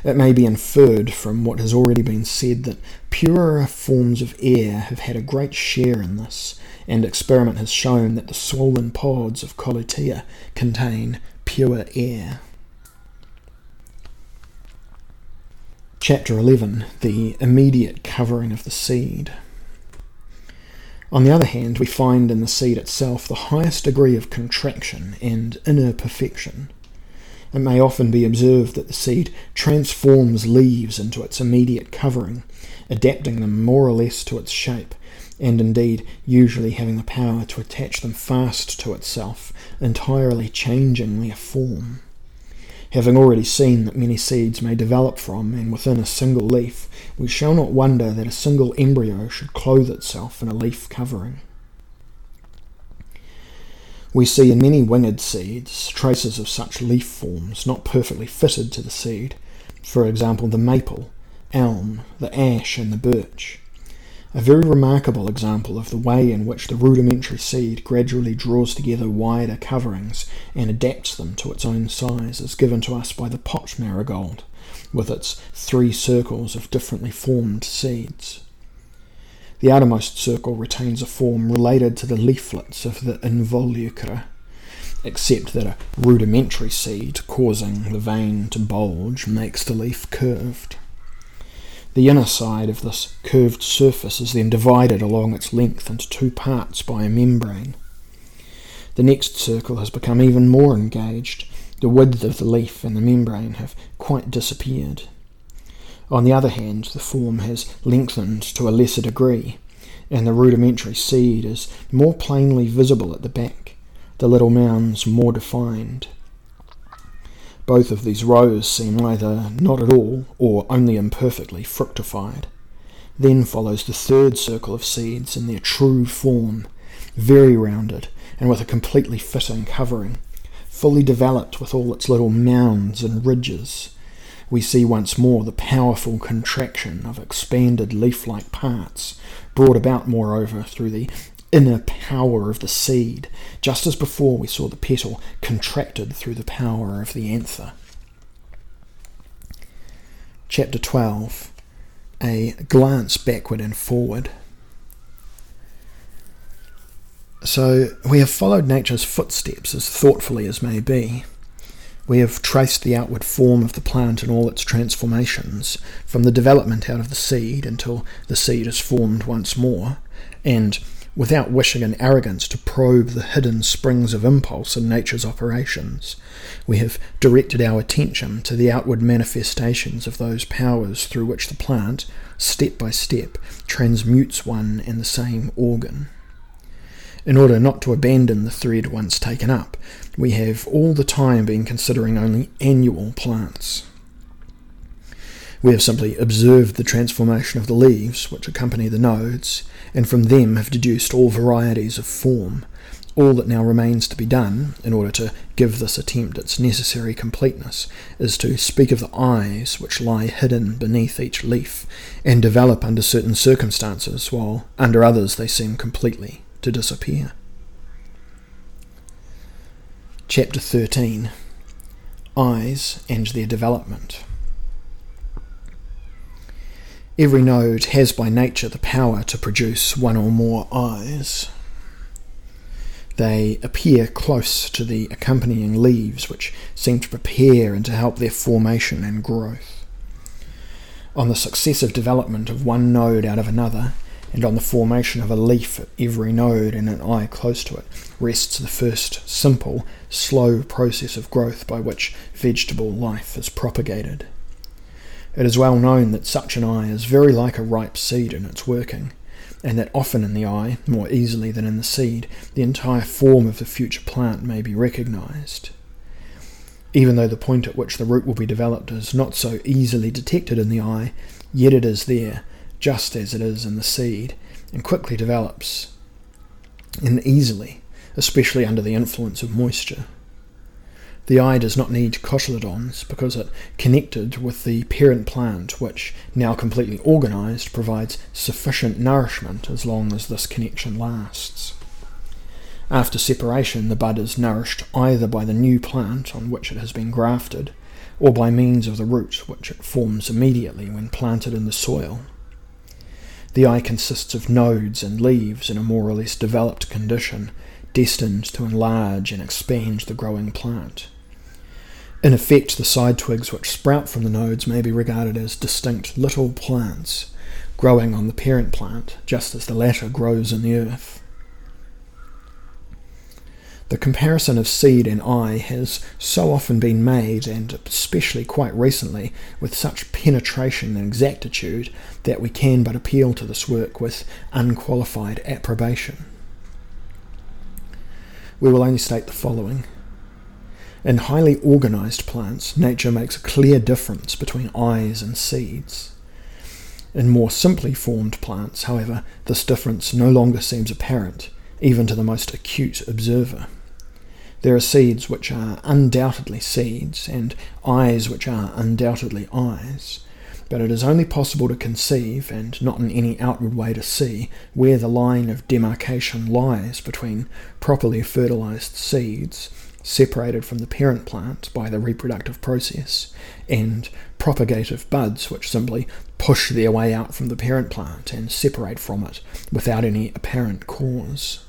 It may be inferred from what has already been said that purer forms of air have had a great share in this, and experiment has shown that the swollen pods of Colutea contain pure air. Chapter 11 The Immediate Covering of the Seed. On the other hand, we find in the seed itself the highest degree of contraction and inner perfection. It may often be observed that the seed transforms leaves into its immediate covering, adapting them more or less to its shape, and indeed usually having the power to attach them fast to itself, entirely changing their form. Having already seen that many seeds may develop from and within a single leaf, we shall not wonder that a single embryo should clothe itself in a leaf covering. We see in many winged seeds traces of such leaf forms not perfectly fitted to the seed, for example, the maple, elm, the ash, and the birch. A very remarkable example of the way in which the rudimentary seed gradually draws together wider coverings and adapts them to its own size is given to us by the pot marigold, with its three circles of differently formed seeds. The outermost circle retains a form related to the leaflets of the involucre, except that a rudimentary seed causing the vein to bulge makes the leaf curved. The inner side of this curved surface is then divided along its length into two parts by a membrane. The next circle has become even more engaged. The width of the leaf and the membrane have quite disappeared. On the other hand, the form has lengthened to a lesser degree, and the rudimentary seed is more plainly visible at the back, the little mounds more defined. Both of these rows seem either not at all or only imperfectly fructified. Then follows the third circle of seeds in their true form, very rounded and with a completely fitting covering, fully developed with all its little mounds and ridges we see once more the powerful contraction of expanded leaf like parts, brought about, moreover, through the inner power of the seed, just as before we saw the petal contracted through the power of the anther. Chapter 12 A glance backward and forward. So, we have followed nature's footsteps as thoughtfully as may be. We have traced the outward form of the plant and all its transformations, from the development out of the seed until the seed is formed once more, and, without wishing in arrogance to probe the hidden springs of impulse in nature's operations, we have directed our attention to the outward manifestations of those powers through which the plant, step by step, transmutes one and the same organ. In order not to abandon the thread once taken up, we have all the time been considering only annual plants. We have simply observed the transformation of the leaves which accompany the nodes, and from them have deduced all varieties of form. All that now remains to be done, in order to give this attempt its necessary completeness, is to speak of the eyes which lie hidden beneath each leaf, and develop under certain circumstances, while under others they seem completely to disappear. Chapter 13 Eyes and their development. Every node has by nature the power to produce one or more eyes. They appear close to the accompanying leaves, which seem to prepare and to help their formation and growth. On the successive development of one node out of another, and on the formation of a leaf at every node and an eye close to it rests the first simple, slow process of growth by which vegetable life is propagated. It is well known that such an eye is very like a ripe seed in its working. and that often in the eye, more easily than in the seed, the entire form of the future plant may be recognized. Even though the point at which the root will be developed is not so easily detected in the eye, yet it is there, just as it is in the seed, and quickly develops, and easily, especially under the influence of moisture. The eye does not need cotyledons because it connected with the parent plant, which, now completely organized, provides sufficient nourishment as long as this connection lasts. After separation, the bud is nourished either by the new plant on which it has been grafted, or by means of the root which it forms immediately when planted in the soil. The eye consists of nodes and leaves in a more or less developed condition, destined to enlarge and expand the growing plant. In effect, the side twigs which sprout from the nodes may be regarded as distinct little plants, growing on the parent plant, just as the latter grows in the earth. The comparison of seed and eye has so often been made, and especially quite recently, with such penetration and exactitude, that we can but appeal to this work with unqualified approbation. We will only state the following. In highly organized plants, nature makes a clear difference between eyes and seeds. In more simply formed plants, however, this difference no longer seems apparent, even to the most acute observer. There are seeds which are undoubtedly seeds, and eyes which are undoubtedly eyes, but it is only possible to conceive, and not in any outward way to see, where the line of demarcation lies between properly fertilized seeds separated from the parent plant by the reproductive process, and propagative buds which simply push their way out from the parent plant and separate from it without any apparent cause.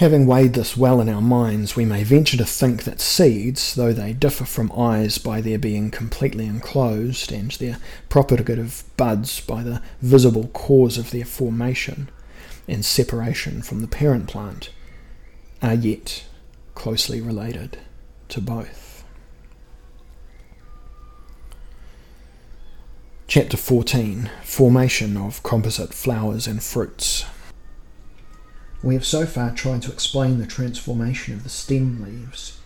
Having weighed this well in our minds, we may venture to think that seeds, though they differ from eyes by their being completely enclosed, and their propagative buds by the visible cause of their formation and separation from the parent plant, are yet closely related to both. Chapter 14 Formation of Composite Flowers and Fruits. We have so far tried to explain the transformation of the stem leaves,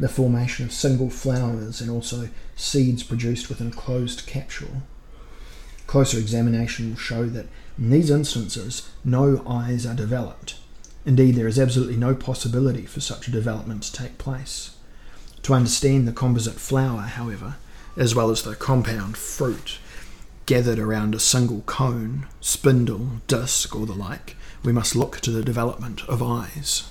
the formation of single flowers, and also seeds produced within a closed capsule. Closer examination will show that in these instances no eyes are developed, Indeed, there is absolutely no possibility for such a development to take place. To understand the composite flower, however, as well as the compound fruit, gathered around a single cone, spindle, disc, or the like, we must look to the development of eyes.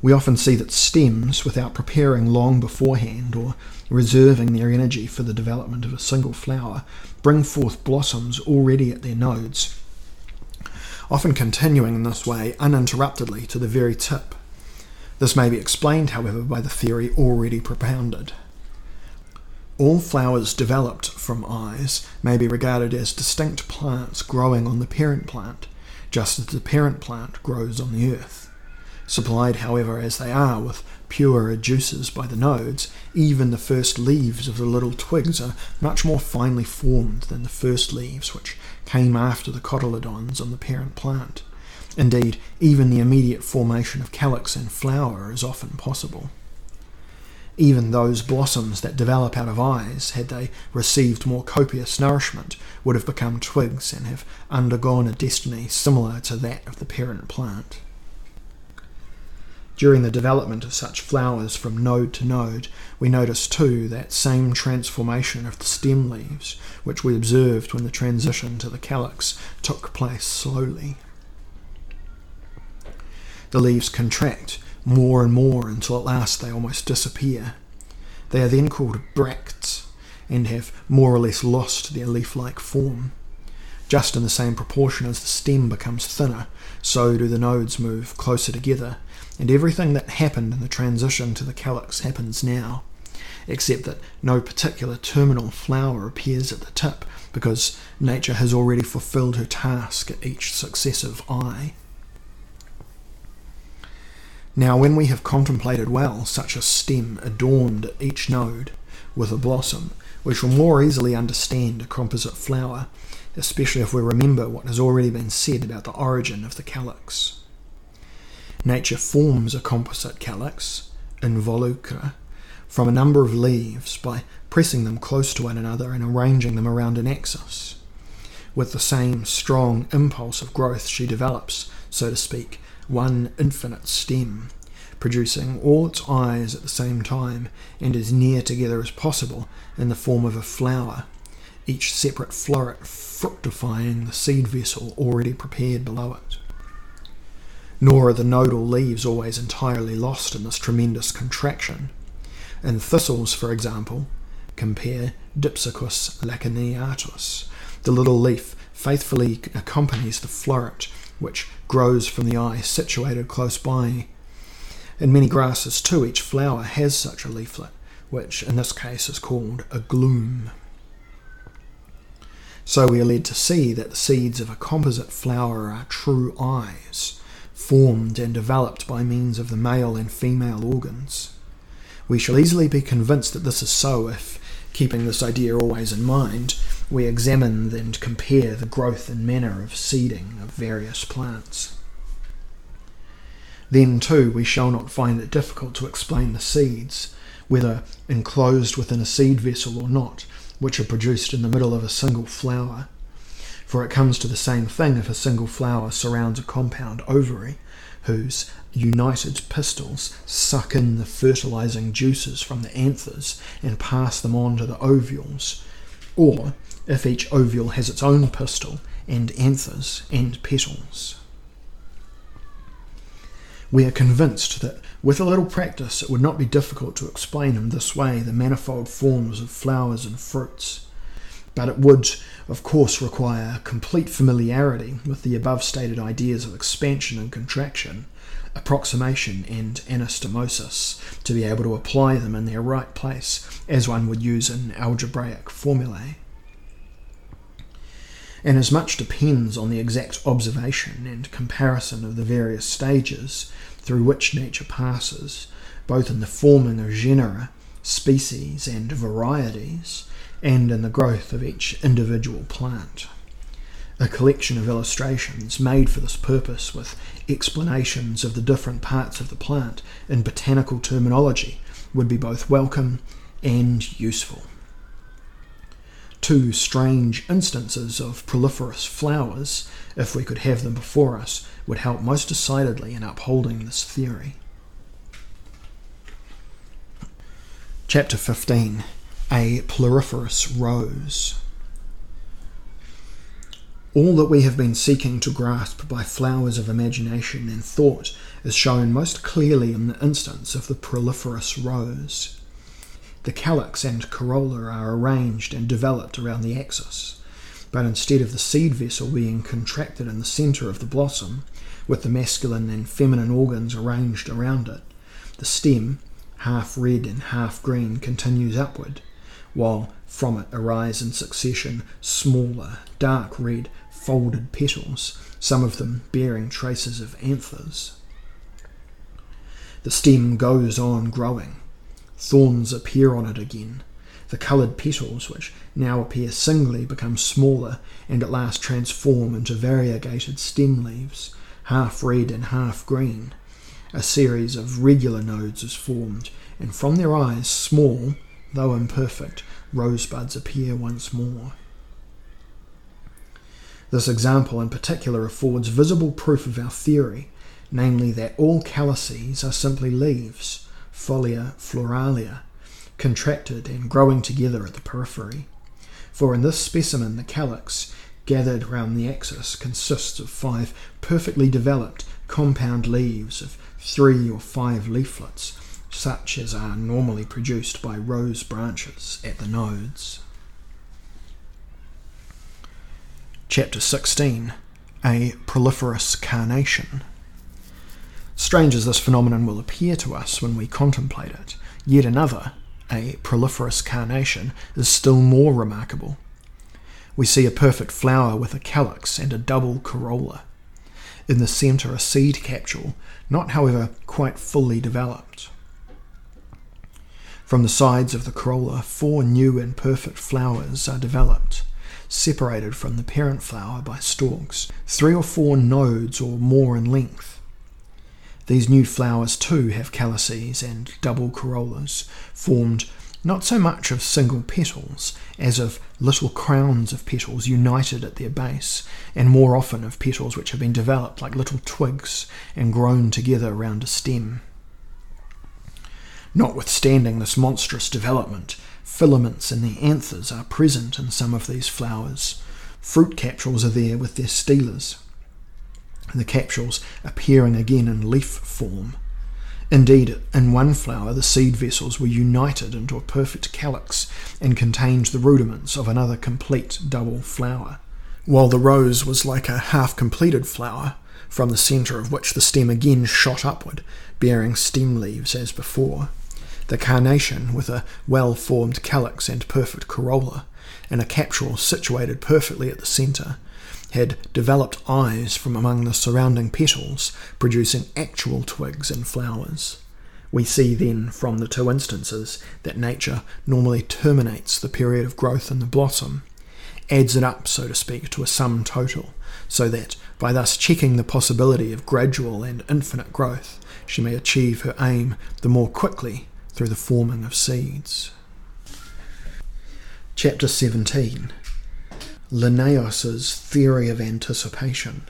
We often see that stems, without preparing long beforehand or reserving their energy for the development of a single flower, bring forth blossoms already at their nodes often continuing in this way uninterruptedly to the very tip. This may be explained, however, by the theory already propounded. All flowers developed from eyes may be regarded as distinct plants growing on the parent plant, just as the parent plant grows on the earth. Supplied, however, as they are with purer juices by the nodes, even the first leaves of the little twigs are much more finely formed than the first leaves which came after the cotyledons on the parent plant. Indeed, even the immediate formation of calyx and flower is often possible. Even those blossoms that develop out of eyes, had they received more copious nourishment, would have become twigs and have undergone a destiny similar to that of the parent plant. During the development of such flowers from node to node, we notice too that same transformation of the stem leaves, which we observed when the transition to the calyx took place slowly. The leaves contract more and more until at last they almost disappear. They are then called bracts and have more or less lost their leaf like form. Just in the same proportion as the stem becomes thinner, so do the nodes move closer together and everything that happened in the transition to the calyx happens now, except that no particular terminal flower appears at the tip, because nature has already fulfilled her task at each successive eye. Now, when we have contemplated well such a stem adorned each node with a blossom, we shall more easily understand a composite flower, especially if we remember what has already been said about the origin of the calyx. Nature forms a composite calyx, involucre, from a number of leaves by pressing them close to one another and arranging them around an axis. With the same strong impulse of growth, she develops, so to speak, one infinite stem, producing all its eyes at the same time and as near together as possible in the form of a flower, each separate floret fructifying the seed vessel already prepared below it. Nor are the nodal leaves always entirely lost in this tremendous contraction. In thistles, for example, compare Dipsacus laciniatus, the little leaf faithfully accompanies the floret, which grows from the eye situated close by. In many grasses, too, each flower has such a leaflet, which in this case is called a glume. So we are led to see that the seeds of a composite flower are true eyes, formed and developed by means of the male and female organs. We shall easily be convinced that this is so if, keeping this idea always in mind, we examine and compare the growth and manner of seeding of various plants. Then, too, we shall not find it difficult to explain the seeds, whether enclosed within a seed vessel or not, which are produced in the middle of a single flower. For it comes to the same thing if a single flower surrounds a compound ovary, whose united pistils suck in the fertilizing juices from the anthers and pass them on to the ovules, or if each ovule has its own pistil and anthers and petals. We are convinced that with a little practice it would not be difficult to explain in this way the manifold forms of flowers and fruits. But it would, of course, require complete familiarity with the above stated ideas of expansion and contraction, approximation and anastomosis to be able to apply them in their right place as one would use in algebraic formulae and as much depends on the exact observation and comparison of the various stages through which nature passes, both in the forming of genera, species, and varieties, and in the growth of each individual plant. A collection of illustrations made for this purpose with explanations of the different parts of the plant in botanical terminology would be both welcome and useful two strange instances of proliferous flowers, if we could have them before us, would help most decidedly in upholding this theory. Chapter 15 A Proliferous Rose. All that we have been seeking to grasp by flowers of imagination and thought is shown most clearly in the instance of the proliferous rose. The calyx and corolla are arranged and developed around the axis, but instead of the seed vessel being contracted in the centre of the blossom, with the masculine and feminine organs arranged around it, the stem, half red and half green, continues upward, while from it arise in succession smaller, dark red, folded petals, some of them bearing traces of anthers. The stem goes on growing, Thorns appear on it again. The coloured petals, which now appear singly, become smaller and at last transform into variegated stem leaves, half red and half green. A series of regular nodes is formed, and from their eyes, small, though imperfect, rosebuds appear once more. This example in particular affords visible proof of our theory, namely that all calices are simply leaves, folia floralia, contracted and growing together at the periphery. For in this specimen, the calyx, gathered round the axis, consists of five perfectly developed compound leaves of three or five leaflets, such as are normally produced by rose branches at the nodes. Chapter 16 A Proliferous Carnation. Strange as this phenomenon will appear to us when we contemplate it, yet another, a proliferous carnation, is still more remarkable. We see a perfect flower with a calyx and a double corolla. In the centre, a seed capsule, not however quite fully developed. From the sides of the corolla, four new and perfect flowers are developed, separated from the parent flower by stalks, three or four nodes or more in length. These new flowers too have calices and double corollas, formed not so much of single petals as of little crowns of petals united at their base, and more often of petals which have been developed like little twigs and grown together round a stem. Notwithstanding this monstrous development, filaments in the anthers are present in some of these flowers. Fruit capsules are there with their steles, the capsules appearing again in leaf form. Indeed, in one flower, the seed vessels were united into a perfect calyx and contained the rudiments of another complete double flower, while the rose was like a half completed flower, from the centre of which the stem again shot upward, bearing stem leaves as before. The carnation, with a well formed calyx and perfect corolla, and a capsule situated perfectly at the centre, had developed eyes from among the surrounding petals, producing actual twigs and flowers. We see then from the two instances that nature normally terminates the period of growth in the blossom, adds it up, so to speak, to a sum total, so that by thus checking the possibility of gradual and infinite growth, she may achieve her aim the more quickly through the forming of seeds. Chapter 17 Linnaeus's theory of anticipation.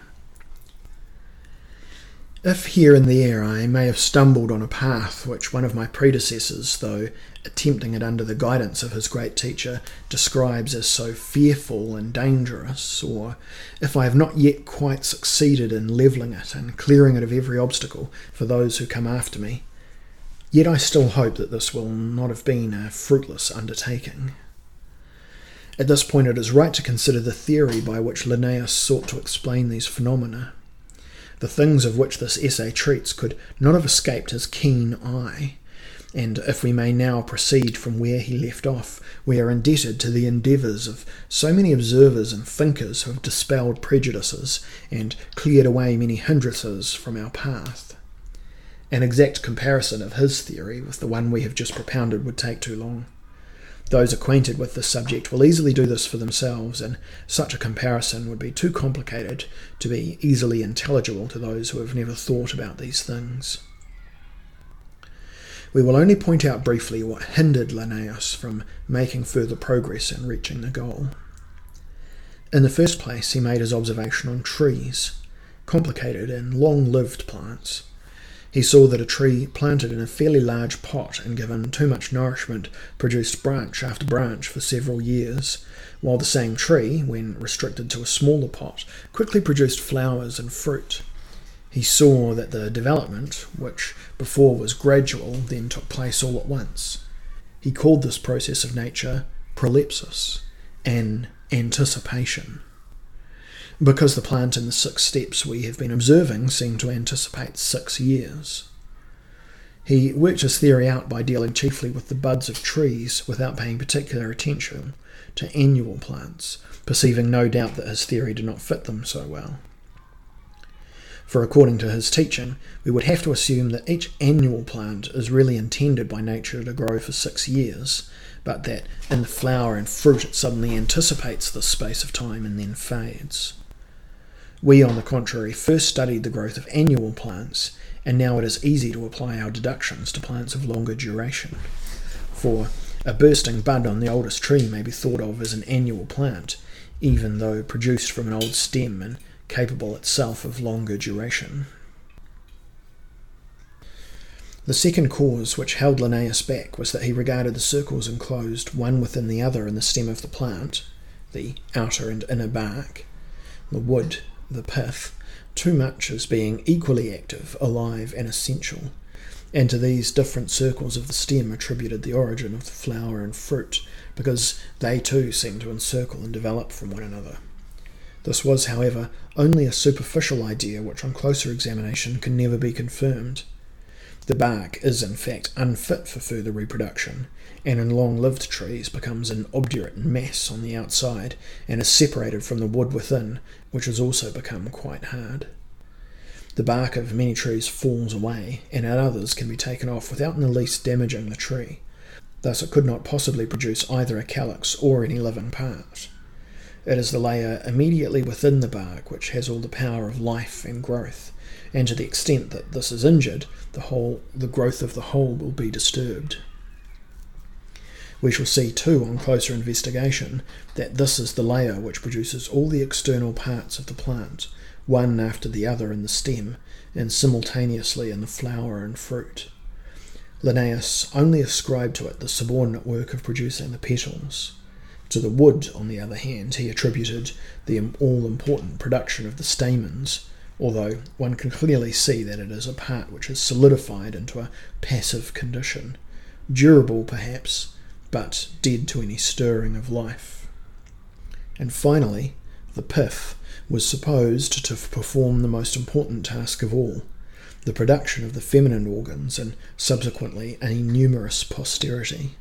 If here and there I may have stumbled on a path which one of my predecessors, though attempting it under the guidance of his great teacher, describes as so fearful and dangerous, or if I have not yet quite succeeded in levelling it and clearing it of every obstacle for those who come after me, yet I still hope that this will not have been a fruitless undertaking. At this point, it is right to consider the theory by which Linnaeus sought to explain these phenomena. The things of which this essay treats could not have escaped his keen eye, and if we may now proceed from where he left off, we are indebted to the endeavours of so many observers and thinkers who have dispelled prejudices and cleared away many hindrances from our path. An exact comparison of his theory with the one we have just propounded would take too long. Those acquainted with the subject will easily do this for themselves, and such a comparison would be too complicated to be easily intelligible to those who have never thought about these things. We will only point out briefly what hindered Linnaeus from making further progress in reaching the goal. In the first place, he made his observation on trees, complicated and long lived plants. He saw that a tree planted in a fairly large pot and given too much nourishment produced branch after branch for several years, while the same tree, when restricted to a smaller pot, quickly produced flowers and fruit. He saw that the development, which before was gradual, then took place all at once. He called this process of nature prolepsis, an anticipation because the plant in the six steps we have been observing seemed to anticipate six years. He worked his theory out by dealing chiefly with the buds of trees without paying particular attention to annual plants, perceiving no doubt that his theory did not fit them so well. For according to his teaching, we would have to assume that each annual plant is really intended by nature to grow for six years, but that in the flower and fruit it suddenly anticipates this space of time and then fades. We, on the contrary, first studied the growth of annual plants, and now it is easy to apply our deductions to plants of longer duration. For a bursting bud on the oldest tree may be thought of as an annual plant, even though produced from an old stem and capable itself of longer duration. The second cause which held Linnaeus back was that he regarded the circles enclosed one within the other in the stem of the plant, the outer and inner bark, the wood the pith too much as being equally active, alive, and essential, and to these different circles of the stem attributed the origin of the flower and fruit, because they too seem to encircle and develop from one another. This was, however, only a superficial idea which on closer examination can never be confirmed. The bark is in fact unfit for further reproduction, and in long lived trees becomes an obdurate mass on the outside and is separated from the wood within, which has also become quite hard. The bark of many trees falls away, and at others can be taken off without in the least damaging the tree. Thus, it could not possibly produce either a calyx or any living part. It is the layer immediately within the bark which has all the power of life and growth, and to the extent that this is injured, the whole the growth of the whole will be disturbed. We shall see too on closer investigation that this is the layer which produces all the external parts of the plant, one after the other in the stem, and simultaneously in the flower and fruit. Linnaeus only ascribed to it the subordinate work of producing the petals. To the wood, on the other hand, he attributed the all important production of the stamens, although one can clearly see that it is a part which is solidified into a passive condition, durable perhaps, but dead to any stirring of life. And finally, the pith was supposed to perform the most important task of all the production of the feminine organs and subsequently a numerous posterity.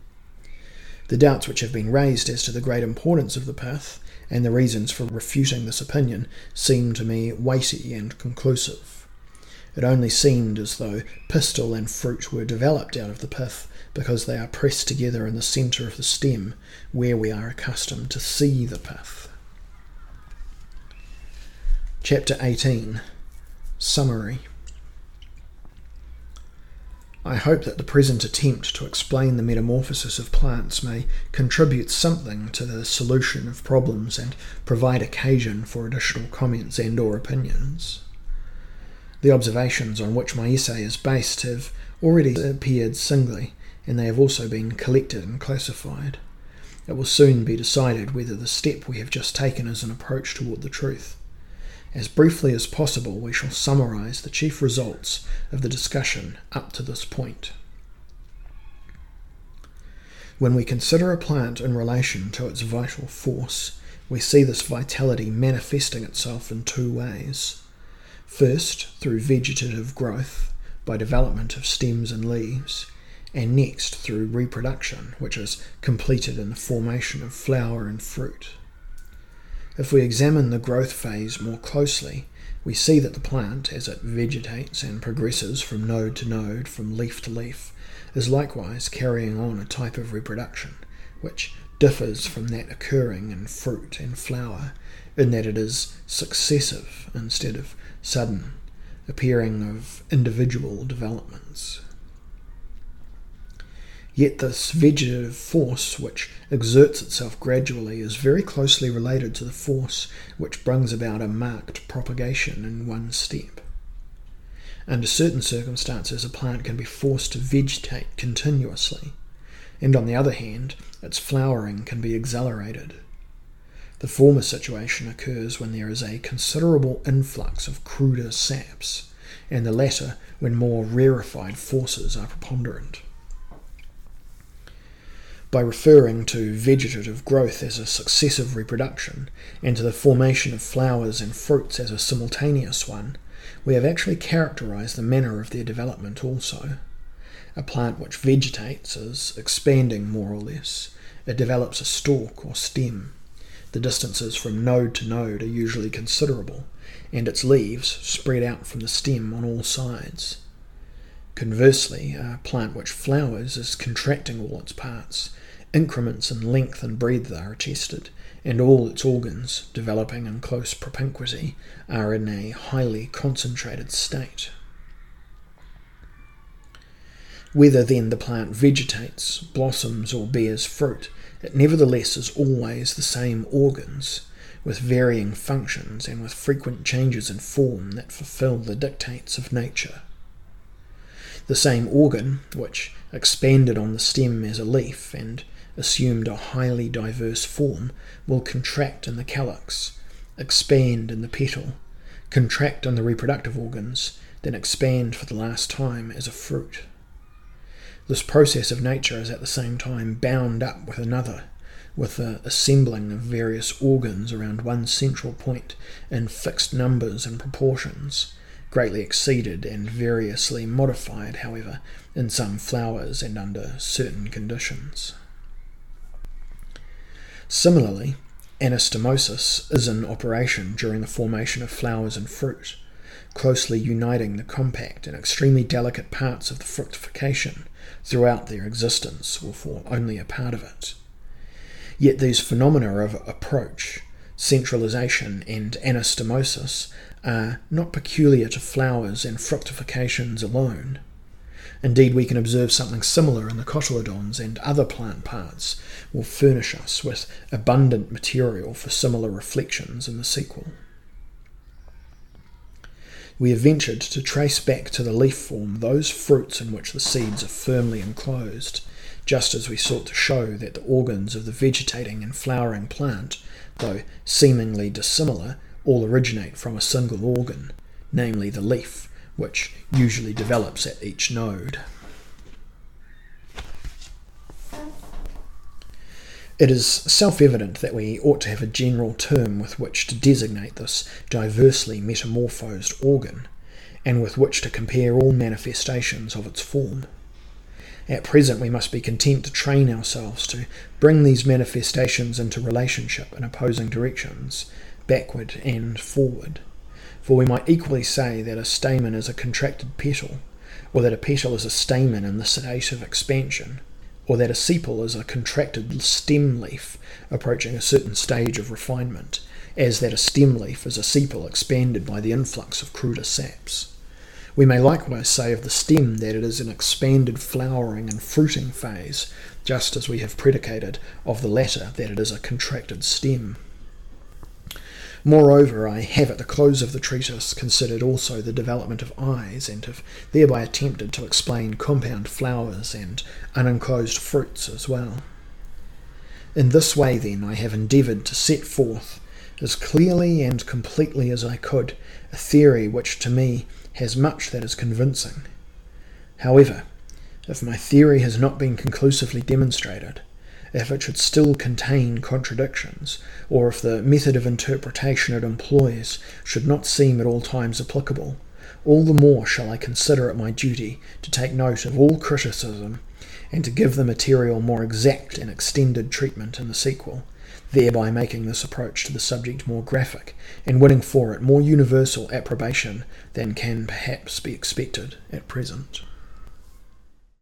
The doubts which have been raised as to the great importance of the pith and the reasons for refuting this opinion seem to me weighty and conclusive. It only seemed as though pistil and fruit were developed out of the pith because they are pressed together in the centre of the stem where we are accustomed to see the pith. Chapter 18 Summary I hope that the present attempt to explain the metamorphosis of plants may contribute something to the solution of problems and provide occasion for additional comments and or opinions. The observations on which my essay is based have already appeared singly, and they have also been collected and classified. It will soon be decided whether the step we have just taken is an approach toward the truth. As briefly as possible, we shall summarize the chief results of the discussion up to this point. When we consider a plant in relation to its vital force, we see this vitality manifesting itself in two ways. First, through vegetative growth, by development of stems and leaves, and next through reproduction, which is completed in the formation of flower and fruit. If we examine the growth phase more closely, we see that the plant, as it vegetates and progresses from node to node, from leaf to leaf, is likewise carrying on a type of reproduction, which differs from that occurring in fruit and flower, in that it is successive instead of sudden, appearing of individual developments. Yet this vegetative force, which exerts itself gradually, is very closely related to the force which brings about a marked propagation in one step. Under certain circumstances, a plant can be forced to vegetate continuously, and on the other hand, its flowering can be accelerated. The former situation occurs when there is a considerable influx of cruder saps, and the latter when more rarefied forces are preponderant by referring to vegetative growth as a successive reproduction and to the formation of flowers and fruits as a simultaneous one, we have actually characterized the manner of their development also. A plant which vegetates is expanding more or less. It develops a stalk or stem. The distances from node to node are usually considerable, and its leaves spread out from the stem on all sides. Conversely, a plant which flowers is contracting all its parts, Increments in length and breadth are attested, and all its organs, developing in close propinquity, are in a highly concentrated state. Whether then the plant vegetates, blossoms, or bears fruit, it nevertheless is always the same organs, with varying functions and with frequent changes in form that fulfill the dictates of nature. The same organ, which expanded on the stem as a leaf and assumed a highly diverse form, will contract in the calyx, expand in the petal, contract in the reproductive organs, then expand for the last time as a fruit. This process of nature is at the same time bound up with another, with the assembling of various organs around one central point in fixed numbers and proportions, greatly exceeded and variously modified, however, in some flowers and under certain conditions. Similarly, anastomosis is in operation during the formation of flowers and fruit, closely uniting the compact and extremely delicate parts of the fructification throughout their existence or for only a part of it. Yet these phenomena of approach, centralization, and anastomosis are not peculiar to flowers and fructifications alone. Indeed, we can observe something similar in the cotyledons and other plant parts will furnish us with abundant material for similar reflections in the sequel. We have ventured to trace back to the leaf form those fruits in which the seeds are firmly enclosed, just as we sought to show that the organs of the vegetating and flowering plant, though seemingly dissimilar, all originate from a single organ, namely the leaf, which usually develops at each node. It is self evident that we ought to have a general term with which to designate this diversely metamorphosed organ, and with which to compare all manifestations of its form. At present, we must be content to train ourselves to bring these manifestations into relationship in opposing directions, backward and forward. For we might equally say that a stamen is a contracted petal, or that a petal is a stamen in the state of expansion, or that a sepal is a contracted stem leaf approaching a certain stage of refinement, as that a stem leaf is a sepal expanded by the influx of cruder saps. We may likewise say of the stem that it is an expanded flowering and fruiting phase, just as we have predicated of the latter that it is a contracted stem. Moreover, I have at the close of the treatise considered also the development of eyes, and have thereby attempted to explain compound flowers and unenclosed fruits as well. In this way, then, I have endeavoured to set forth, as clearly and completely as I could, a theory which to me has much that is convincing. However, if my theory has not been conclusively demonstrated, if it should still contain contradictions, or if the method of interpretation it employs should not seem at all times applicable, all the more shall I consider it my duty to take note of all criticism and to give the material more exact and extended treatment in the sequel, thereby making this approach to the subject more graphic and winning for it more universal approbation than can perhaps be expected at present.